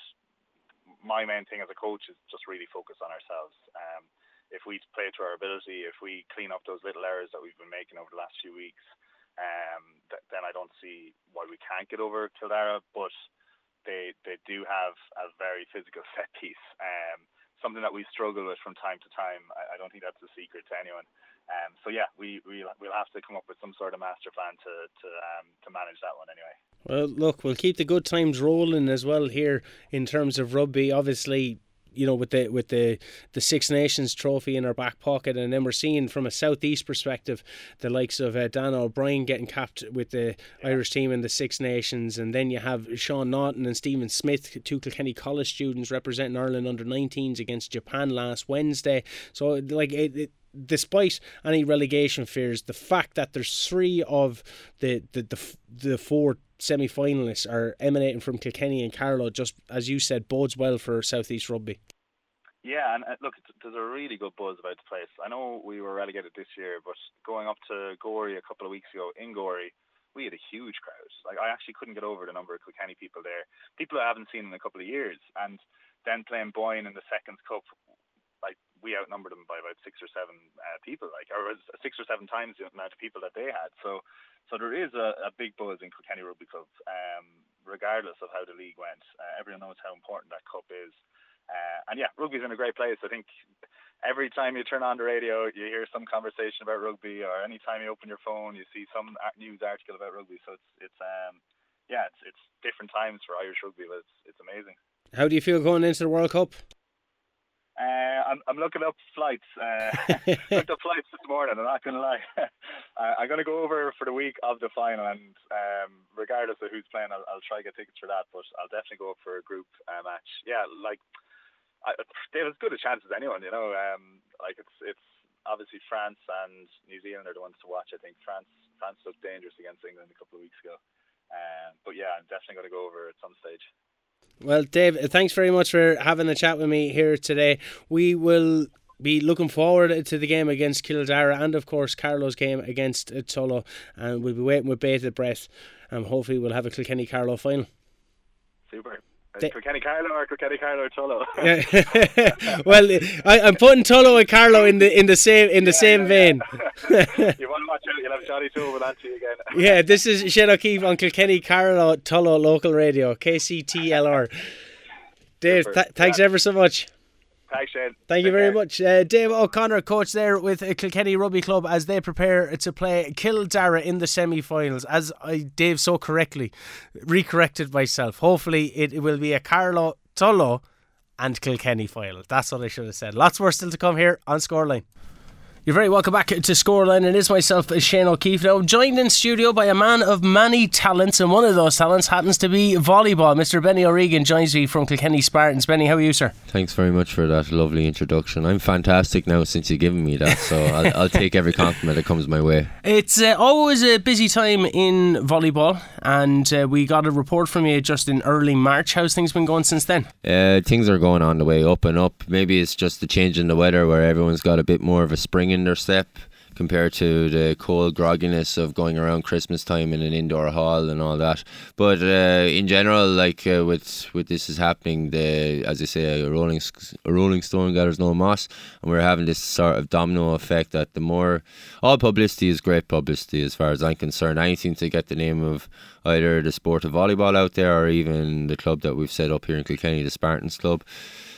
my main thing as a coach is just really focus on ourselves. Um, if we play to our ability, if we clean up those little errors that we've been making over the last few weeks, um, th- then I don't see why we can't get over Kildare. But they they do have a very physical set piece. Um, something that we struggle with from time to time. I, I don't think that's a secret to anyone. Um, so yeah, we we we'll have to come up with some sort of master plan to to um, to manage that one anyway. Well, look, we'll keep the good times rolling as well here in terms of rugby. Obviously, you know, with the with the the Six Nations trophy in our back pocket, and then we're seeing from a southeast perspective the likes of uh, Dannah O'Brien getting capped with the yeah. Irish team in the Six Nations, and then you have Sean Naughton and Stephen Smith, two Kilkenny College students representing Ireland under 19s against Japan last Wednesday. So, like it, it despite any relegation fears, the fact that there's three of the the the, the four semi finalists are emanating from Kilkenny and Carlow, just as you said, bodes well for Southeast Rugby. Yeah, and uh, look, there's a really good buzz about the place. I know we were relegated this year, but going up to Gorey a couple of weeks ago in Gorey, we had a huge crowd. Like I actually couldn't get over the number of Kilkenny people there, people I haven't seen in a couple of years, and then playing Boyne in the Seconds Cup we outnumbered them by about six or seven uh, people, like or six or seven times the amount of people that they had. So, so there is a, a big buzz in Kilkenny Rugby Club, um, regardless of how the league went. Uh, everyone knows how important that cup is, uh, and yeah, rugby's in a great place. I think every time you turn on the radio, you hear some conversation about rugby, or any time you open your phone, you see some news article about rugby. So it's it's um yeah, it's it's different times for Irish rugby, but it's it's amazing. How do you feel going into the World Cup? Uh, I'm, I'm looking up flights. Uh, looked up flights this morning. I'm not going to lie. I'm going to go over for the week of the final, and um, regardless of who's playing, I'll, I'll try to get tickets for that. But I'll definitely go up for a group uh, match. Yeah, like I, they have as good a chance as anyone. You know, um, like it's it's obviously France and New Zealand are the ones to watch. I think France France looked dangerous against England a couple of weeks ago. Um, but yeah, I'm definitely going to go over at some stage. Well, Dave, thanks very much for having a chat with me here today. We will be looking forward to the game against Kildare and, of course, Carlow's game against Tullow. And we'll be waiting with bated breath. And hopefully, we'll have a Kilkenny Carlow final. Super. Kilkenny Carlow or Kilkenny Carlow Tullow? well, I, am putting Tullow and Carlow in the in the same in the yeah, same yeah, vein. Yeah. you want to watch out? You'll have Johnny Tobin on to you again. yeah, this is Shane O'Keefe on Kilkenny Carlow Tullow local radio KCTLR. Dave, th- thanks ever so much. Thanks, Shane. Thank Take you very care. much. Uh, Dave O'Connor, coach there with Kilkenny Rugby Club as they prepare to play Kildare in the semi finals. As I, Dave so correctly recorrected myself, hopefully it, will be a Carlow Tullow, and Kilkenny final. That's what I should have said. Lots more still to come here on Scoreline. You're very welcome back to Scoreline. It is myself, Shane O'Keefe. Now, joined in studio by a man of many talents, and one of those talents happens to be volleyball. Mr. Benny O'Regan joins me from Kilkenny Spartans. Benny, how are you, sir? Thanks very much for that lovely introduction. I'm fantastic now since you've given me that, so I'll, I'll, take every compliment that comes my way. It's uh, always a busy time in volleyball, and uh, we got a report from you just in early March. How's things been going since then? Uh, things are going on the way up and up. Maybe it's just the change in the weather where everyone's got a bit more of a spring in their step compared to the cold grogginess of going around Christmas time in an indoor hall and all that. But uh, in general, like uh, with with this is happening, the as I say, a rolling a rolling stone gathers no moss, and we're having this sort of domino effect that the more all publicity is great publicity as far as I'm concerned. Anything to get the name of either the sport of volleyball out there or even the club that we've set up here in Kilkenny, the Spartans Club.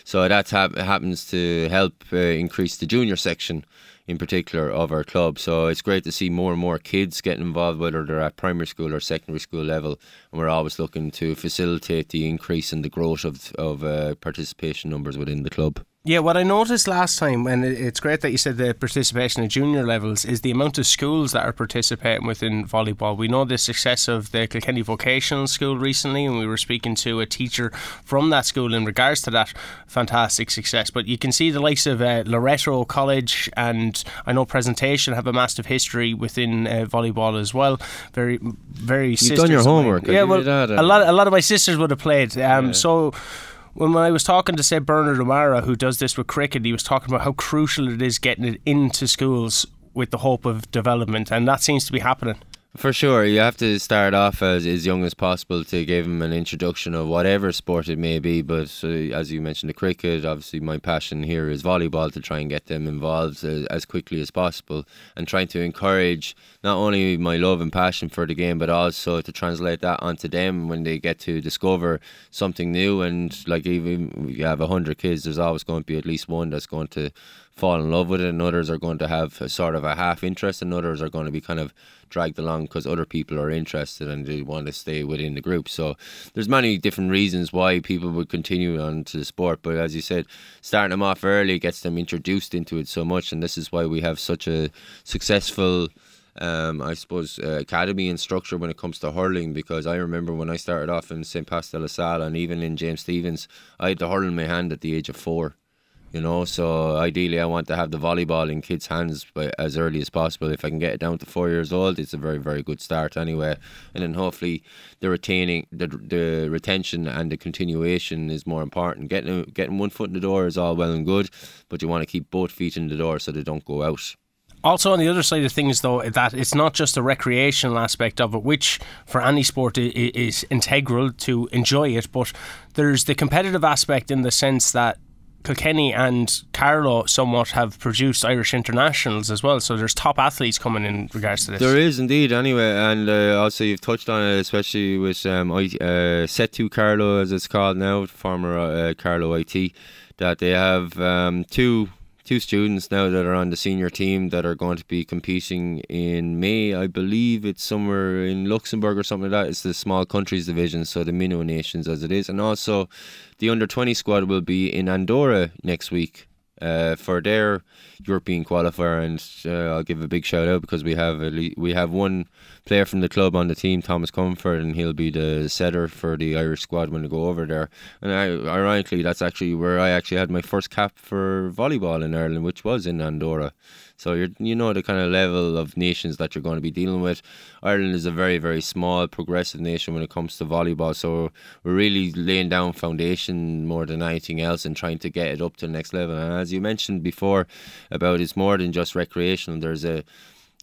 So that ha- happens to help uh, increase the junior section in particular of our club. So it's great to see more and more kids getting involved, whether they're at primary school or secondary school level. And we're always looking to facilitate the increase in the growth of, of uh, participation numbers within the club. Yeah, what I noticed last time, and it's great that you said the participation at junior levels, is the amount of schools that are participating within volleyball. We know the success of the Kilkenny Vocational School recently, and we were speaking to a teacher from that school in regards to that fantastic success. But you can see the likes of uh, Loreto College and I know Presentation have a massive history within uh, volleyball as well. Very, very. You've done your homework. Yeah, well, a lot, a lot of my sisters would have played. Um, yeah. So when I was talking to say Bernard O'Mara, who does this with cricket, he was talking about how crucial it is getting it into schools with the hope of development, and that seems to be happening. For sure, you have to start off as, as young as possible to give them an introduction of whatever sport it may be. But uh, as you mentioned, the cricket, obviously, my passion here is volleyball to try and get them involved as, as quickly as possible and trying to encourage not only my love and passion for the game, but also to translate that onto them when they get to discover something new. And like, even you have 100 kids, there's always going to be at least one that's going to fall in love with it, and others are going to have a sort of a half interest, and others are going to be kind of dragged along because other people are interested and they want to stay within the group. So there's many different reasons why people would continue on to the sport, but as you said, starting them off early gets them introduced into it so much, and this is why we have such a successful. Um, I suppose uh, academy and structure when it comes to hurling because I remember when I started off in St. Pat's de la Salle and even in James Stephens, I had the hurling in my hand at the age of four you know. So ideally, I want to have the volleyball in kids' hands as early as possible. If I can get it down to four years old, it's a very very good start anyway. And then hopefully the retaining the the retention and the continuation is more important. Getting getting one foot in the door is all well and good, but you want to keep both feet in the door so they don't go out. Also, on the other side of things, though, that it's not just the recreational aspect of it, which for any sport is integral to enjoy it, but there's the competitive aspect in the sense that Kilkenny and Carlow somewhat have produced Irish internationals as well. So there's top athletes coming in regards to this. There is indeed, anyway, and uh, also you've touched on it, especially with um, uh, SETU Carlow, as it's called now, former uh, Carlow IT, that they have um, two two students now that are on the senior team that are going to be competing in May. I believe it's somewhere in Luxembourg or something like that. It's the small countries division, so the Minnow nations as it is, and also the under twenty squad will be in Andorra next week uh, for their European qualifier, and uh, I'll give a big shout out because we have a, we have one player from the club on the team, Thomas Comfort, and he'll be the setter for the Irish squad when they go over there. And I, ironically, that's actually where I actually had my first cap for volleyball in Ireland, which was in Andorra. So you you know the kind of level of nations that you're going to be dealing with. Ireland is a very very small progressive nation when it comes to volleyball. So we're really laying down foundation more than anything else and trying to get it up to the next level. And as you mentioned before about it's more than just recreational. There's a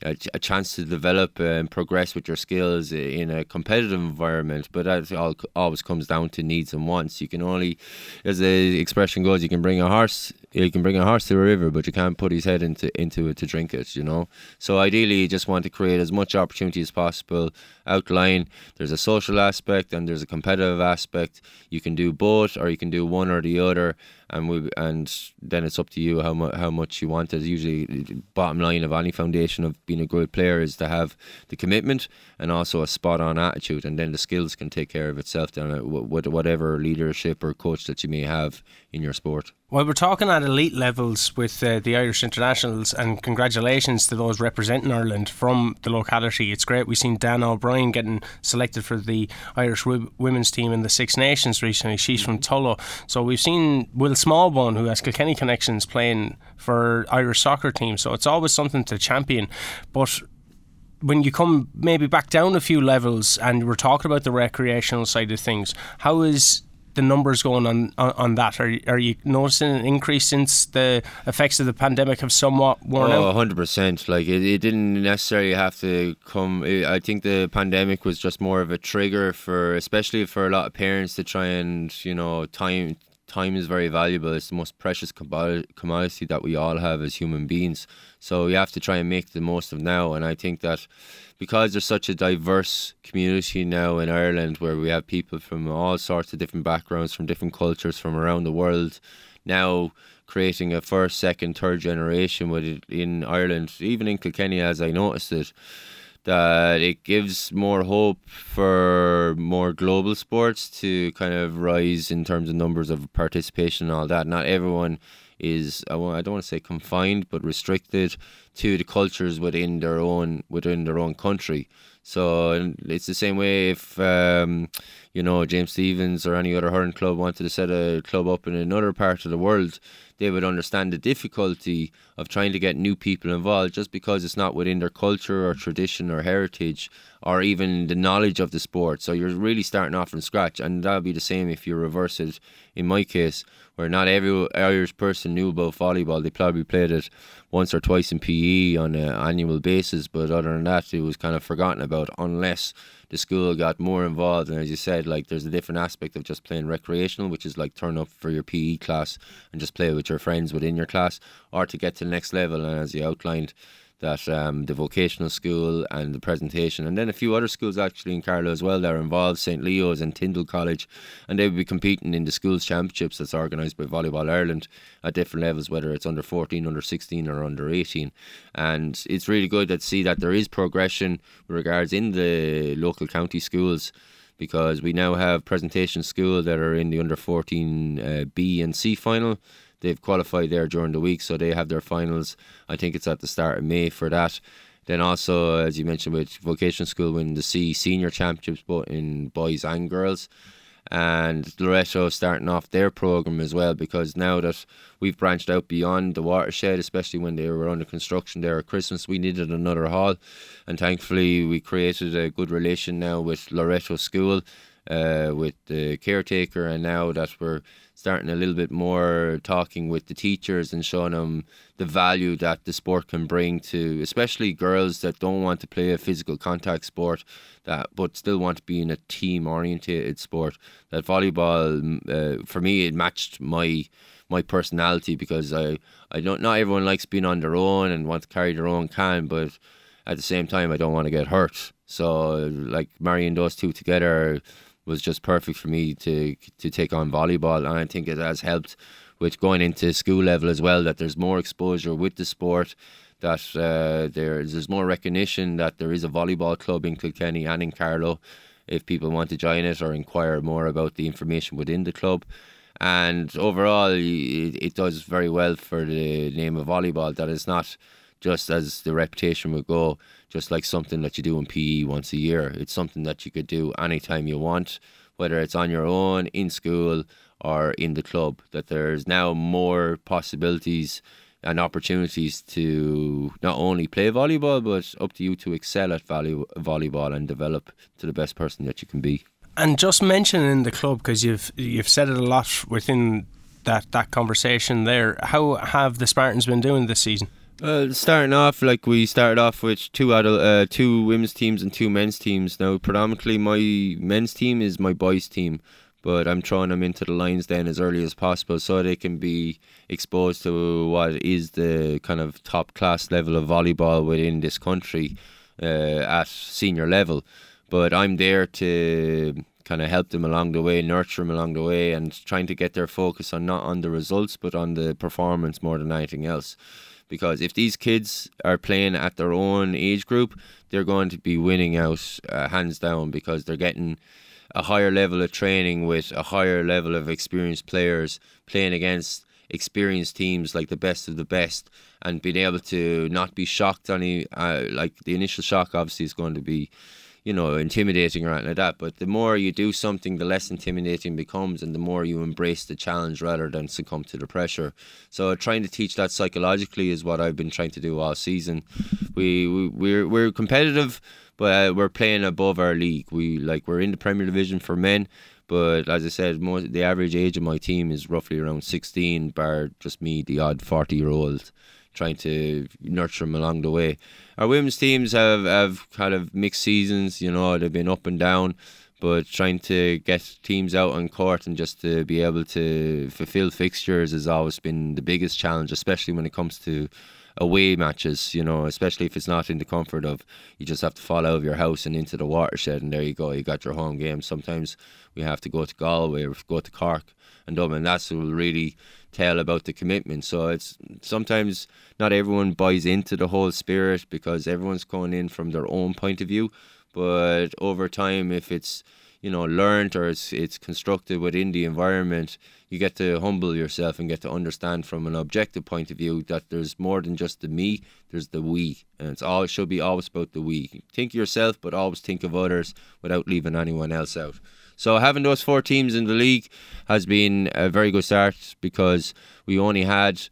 a, a, chance to develop and progress with your skills in a competitive environment. But that all, always comes down to needs and wants. You can only, as the expression goes, you can bring a horse. You can bring a horse to a river, but you can't put his head into into it to drink it. You know. So ideally, you just want to create as much opportunity as possible. Outline there's a social aspect and there's a competitive aspect. You can do both, or you can do one or the other and we and then it's up to you how much how much you want it. Usually, bottom line of any foundation of being a good player is to have the commitment and also a spot on attitude, and then the skills can take care of itself. Then whatever leadership or coach that you may have in your sport. Well, we're talking at elite levels with uh, the Irish internationals, and congratulations to those representing Ireland from the locality. It's great. We've seen Dannah O'Brien getting selected for the Irish w- women's team in the Six Nations recently. She's from Tullow. So we've seen Will Smallbone, who has Kilkenny connections, playing for Irish soccer team. So it's always something to champion. But when you come maybe back down a few levels and we're talking about the recreational side of things, how is the numbers going on on, on that? Are are you noticing an increase since the effects of the pandemic have somewhat worn oh, out? 100%. Like it, it didn't necessarily have to come. I think the pandemic was just more of a trigger for, especially for a lot of parents to try and you know time time is very valuable. It's the most precious commodity that we all have as human beings. So you have to try and make the most of now. And I think that because there's such a diverse community now in Ireland, where we have people from all sorts of different backgrounds, from different cultures from around the world, now creating a first, second, third generation with it in Ireland, even in Kilkenny, as I noticed it that it gives more hope for more global sports to kind of rise in terms of numbers of participation and all that. Not everyone is I don't want to say confined, but restricted to the cultures within their own within their own country. So it's the same way if um, you know James Stephens or any other hurling club wanted to set a club up in another part of the world, they would understand the difficulty of trying to get new people involved just because it's not within their culture or tradition or heritage or even the knowledge of the sport. So you're really starting off from scratch, and that'll be the same if you reverse it. In my case, where not every Irish person knew about volleyball, they probably played it once or twice in PE on an annual basis, but other than that, it was kind of forgotten about unless the school got more involved. And as you said, like there's a different aspect of just playing recreational, which is like turn up for your PE class and just play with your friends within your class, or to get to the next level. And as you outlined, that um, the vocational school and the presentation, and then a few other schools actually in Carlow as well that are involved, St Leo's and Tyndall College, and they will be competing in the schools championships that's organised by Volleyball Ireland at different levels, whether it's under 14, under 16, or under 18. And it's really good to see that there is progression with regards in the local county schools because we now have presentation school that are in the under 14 uh, B and C final They've qualified there during the week, so they have their finals. I think it's at the start of May for that. Then also, as you mentioned, with vocational school winning the C senior championships, both in boys and girls, and Loreto starting off their program as well. Because now that we've branched out beyond the watershed, especially when they were under construction there at Christmas, we needed another hall, and thankfully we created a good relation now with Loreto School, uh, with the caretaker, and now that we're starting a little bit more talking with the teachers and showing them the value that the sport can bring to especially girls that don't want to play a physical contact sport that but still want to be in a team orientated sport. That volleyball uh, for me it matched my my personality because I I don't not everyone likes being on their own and want to carry their own can but at the same time I don't want to get hurt. So like marrying those two together was just perfect for me to to take on volleyball, and I think it has helped with going into school level as well. That there's more exposure with the sport, that uh, there's there's more recognition that there is a volleyball club in Kilkenny and in Carlow. If people want to join it or inquire more about the information within the club, and overall, it, it does very well for the name of volleyball. That it's not just as the reputation would go, just like something that you do in PE once a year. It's something that you could do anytime you want, whether it's on your own, in school, or in the club. That there's now more possibilities and opportunities to not only play volleyball, but up to you to excel at volley- volleyball and develop to the best person that you can be. And just mentioning the club because you've you've said it a lot within that that conversation there. How have the Spartans been doing this season? Uh, starting off, like we started off with two adult, uh, two women's teams and two men's teams. Now, predominantly, my men's team is my boys' team, but I'm throwing them into the lines then as early as possible so they can be exposed to what is the kind of top class level of volleyball within this country uh, at senior level. But I'm there to kind of help them along the way, nurture them along the way, and trying to get their focus on not on the results but on the performance more than anything else because if these kids are playing at their own age group, they're going to be winning out uh, hands down because they're getting a higher level of training with a higher level of experienced players playing against experienced teams like the best of the best. And being able to not be shocked any uh, like the initial shock obviously is going to be you know, intimidating or anything like that. But the more you do something, the less intimidating becomes, and the more you embrace the challenge rather than succumb to the pressure. So trying to teach that psychologically is what I've been trying to do all season. We, we we're we're competitive, but uh, we're playing above our league. We like we're in the Premier Division for men, But as I said, most, the average age of my team is roughly around 16, bar just me, the odd 40 year old, trying to nurture them along the way. Our women's teams have, have kind of mixed seasons, you know, they've been up and down but trying to get teams out on court and just to be able to fulfill fixtures has always been the biggest challenge, especially when it comes to away matches, you know, especially if it's not in the comfort of you just have to fall out of your house and into the watershed and there you go, you got your home game. Sometimes we have to go to Galway or go to Cork and Dublin. That's what will really tell about the commitment. So it's sometimes not everyone buys into the whole spirit because everyone's going in from their own point of view. But over time, if it's you know learned or it's it's constructed within the environment, you get to humble yourself and get to understand from an objective point of view that there's more than just the me. There's the we, and it's all it should be always about the we. Think yourself, but always think of others without leaving anyone else out. So having those four teams in the league has been a very good start because we only had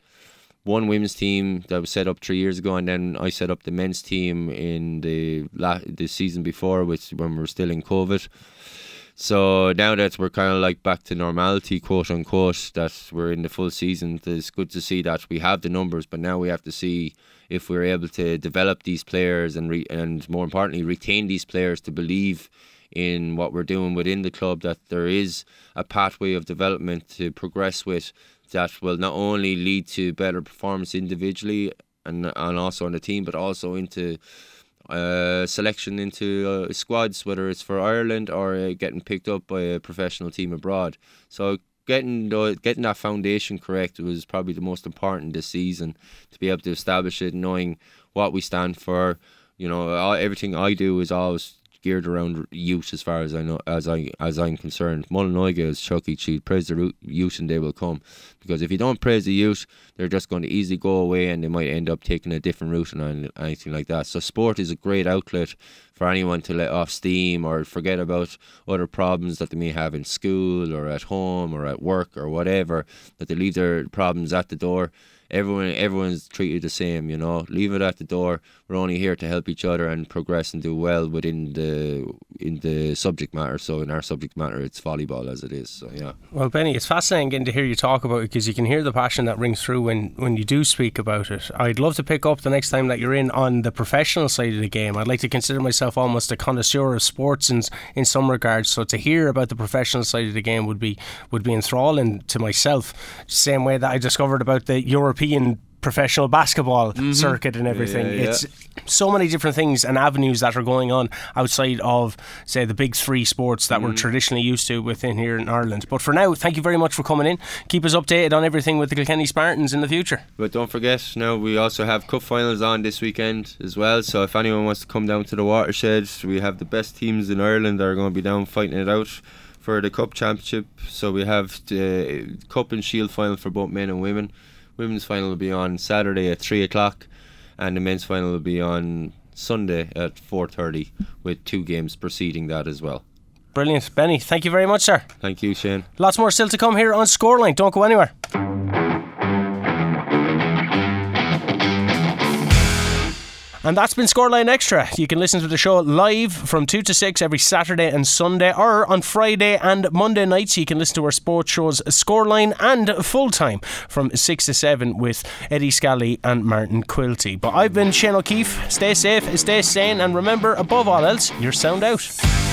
one women's team that was set up three years ago, and then I set up the men's team in the la- the season before, which when we were still in COVID. So now that we're kind of like back to normality, quote unquote, that we're in the full season, it's good to see that we have the numbers, but now we have to see if we're able to develop these players and re- and more importantly retain these players to believe in what we're doing within the club that there is a pathway of development to progress with that will not only lead to better performance individually and and also on the team, but also into uh, selection into uh, squads, whether it's for Ireland or uh, getting picked up by a professional team abroad. So getting the, getting that foundation correct was probably the most important this season to be able to establish it, knowing what we stand for. You know, everything I do is always geared around youth as far as I know as I as I'm concerned. Mol an óige is tiocfaidh sí, praise the youth and they will come. Because if you don't praise the youth, they're just going to easily go away and they might end up taking a different route and anything like that. So sport is a great outlet for anyone to let off steam or forget about other problems that they may have in school or at home or at work or whatever, that they leave their problems at the door everyone everyone's treated the same. You know, leave it at the door. We're only here to help each other and progress and do well within the in the subject matter. So in our subject matter, it's volleyball as it is. So yeah. Well, Benny, it's fascinating getting to hear you talk about it because you can hear the passion that rings through when when you do speak about it. I'd love to pick up the next time that you're in on the professional side of the game. I'd like to consider myself almost a connoisseur of sports in in some regards. So to hear about the professional side of the game would be would be enthralling to myself. Same way that I discovered about the Europe European professional basketball mm-hmm. circuit and everything. Yeah, yeah. It's so many different things and avenues that are going on outside of, say, the big three sports that mm. we're traditionally used to within here in Ireland. But for now, thank you very much for coming in. Keep us updated on everything with the Kilkenny Spartans in the future. But don't forget, now we also have cup finals on this weekend as well. So if anyone wants to come down to the watershed, we have the best teams in Ireland that are going to be down fighting it out for the cup championship. So we have the cup and shield final for both men and women. Women's final will be on Saturday at three o'clock, and the men's final will be on Sunday at four thirty, with two games preceding that as well. Brilliant, Benny. Thank you very much, sir. Thank you, Shane. Lots more still to come here on Scoreline. Don't go anywhere. And that's been Scoreline Extra. You can listen to the show live from 2 to 6 every Saturday and Sunday, or on Friday and Monday nights. You can listen to our sports shows Scoreline and Full Time from 6 to 7 with Eddie Scally and Martin Quilty. But I've been Shane O'Keefe. Stay safe, stay sane, and remember, above all else, you're sound out.